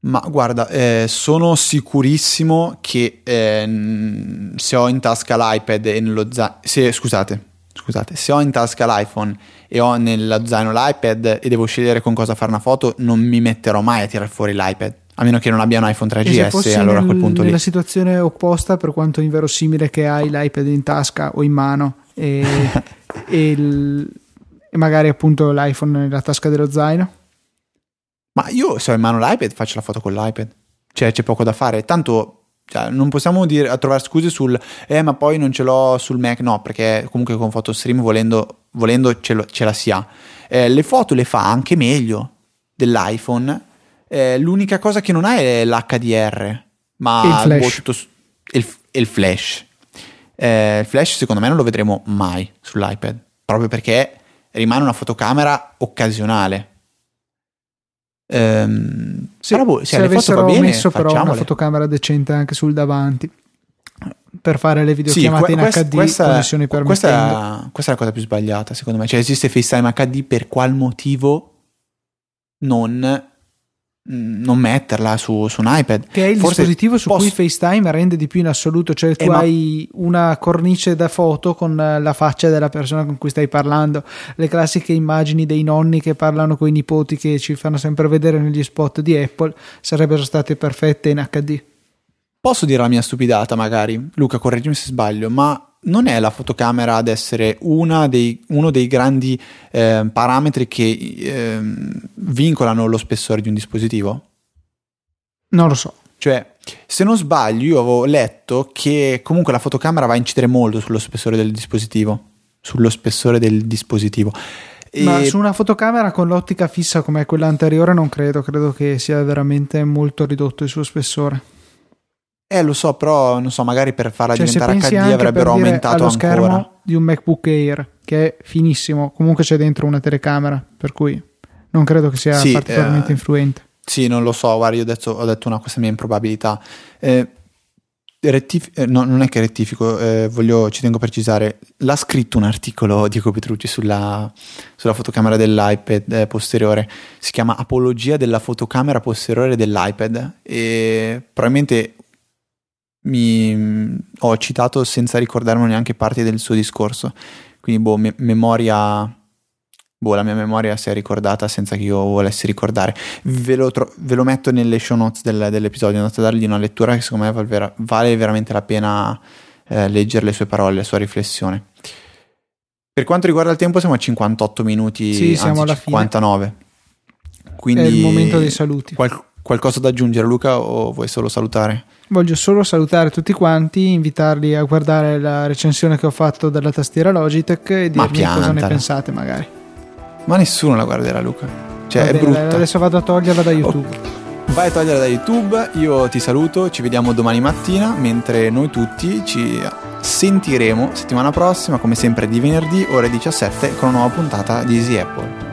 Ma guarda, eh, sono sicurissimo che eh, se ho in tasca l'iPad e nello zaino... Scusate, scusate, se ho in tasca l'iPhone e ho nello zaino l'iPad e devo scegliere con cosa fare una foto, non mi metterò mai a tirare fuori l'iPad. A meno che non abbia un iPhone 3GS, allora nel, a quel punto lì. Nella situazione opposta, per quanto inverosimile che hai l'iPad in tasca o in mano e, e, il, e magari appunto l'iPhone nella tasca dello zaino. Ma io se ho in mano l'iPad faccio la foto con l'iPad. Cioè c'è poco da fare. Tanto cioè, non possiamo dire, a trovare scuse sul eh ma poi non ce l'ho sul Mac. No perché comunque con PhotoStream volendo, volendo ce, lo, ce, la si ha. Eh, le foto le fa anche meglio dell'iPhone. Eh, l'unica cosa che non ha è l'HDR ma il flash, boh, il, il flash. Eh, il flash secondo me non lo vedremo mai sull'iPad proprio perché rimane una fotocamera occasionale Ehm, sì, però boh, se avessero bene, messo però una fotocamera decente anche sul davanti per fare le videochiamate sì, in questa, HD questa, connessioni questa, questa, è la cosa più sbagliata secondo me. Cioè esiste FaceTime HD per qual motivo non non metterla su, su, un iPad. Che è il Forse dispositivo su posso... cui FaceTime rende di più in assoluto, cioè tu eh, hai ma... una cornice da foto con la faccia della persona con cui stai parlando, le classiche immagini dei nonni che parlano con i nipoti che ci fanno sempre vedere negli spot di Apple sarebbero state perfette in HD. Posso dire la mia stupidata magari, Luca correggimi se sbaglio, ma non è la fotocamera ad essere dei, uno dei grandi eh, parametri che eh, vincolano lo spessore di un dispositivo? Non lo so. Cioè, se non sbaglio, io avevo letto che comunque la fotocamera va a incidere molto sullo spessore del dispositivo. Sullo spessore del dispositivo. E... Ma su una fotocamera con l'ottica fissa come quella anteriore non credo, credo che sia veramente molto ridotto il suo spessore. Eh, lo so, però non so, magari per farla cioè, diventare HD avrebbero aumentato allo ancora. schermo di un MacBook Air che è finissimo. Comunque c'è dentro una telecamera, per cui non credo che sia sì, particolarmente eh, influente. Sì, non lo so, guarda, io ho detto, ho detto una questa mia improbabilità. Eh, rettif- eh, no, non è che rettifico, eh, voglio, ci tengo a precisare, l'ha scritto un articolo Diego Petrucci sulla, sulla fotocamera dell'iPad eh, posteriore, si chiama Apologia della fotocamera posteriore dell'iPad e probabilmente mi ho citato senza ricordarmi neanche parte del suo discorso. Quindi, boh, me- memoria. Boh, la mia memoria si è ricordata senza che io volessi ricordare. Ve lo, tro- ve lo metto nelle show notes del, dell'episodio, andate a dargli una lettura che secondo me vale, vera- vale veramente la pena eh, leggere le sue parole, la sua riflessione. Per quanto riguarda il tempo, siamo a 58 minuti, sì, siamo alla 59. Fine. Quindi, è il momento dei saluti. Qual- qualcosa da aggiungere, Luca, o vuoi solo salutare? Voglio solo salutare tutti quanti, invitarli a guardare la recensione che ho fatto della tastiera Logitech e dirmi cosa ne pensate magari. Ma nessuno la guarderà Luca. Cioè Va è bene, brutta. Adesso vado a toglierla da YouTube. Oh. Vai a toglierla da YouTube, io ti saluto, ci vediamo domani mattina, mentre noi tutti ci sentiremo settimana prossima, come sempre di venerdì, ore 17, con una nuova puntata di Easy Apple.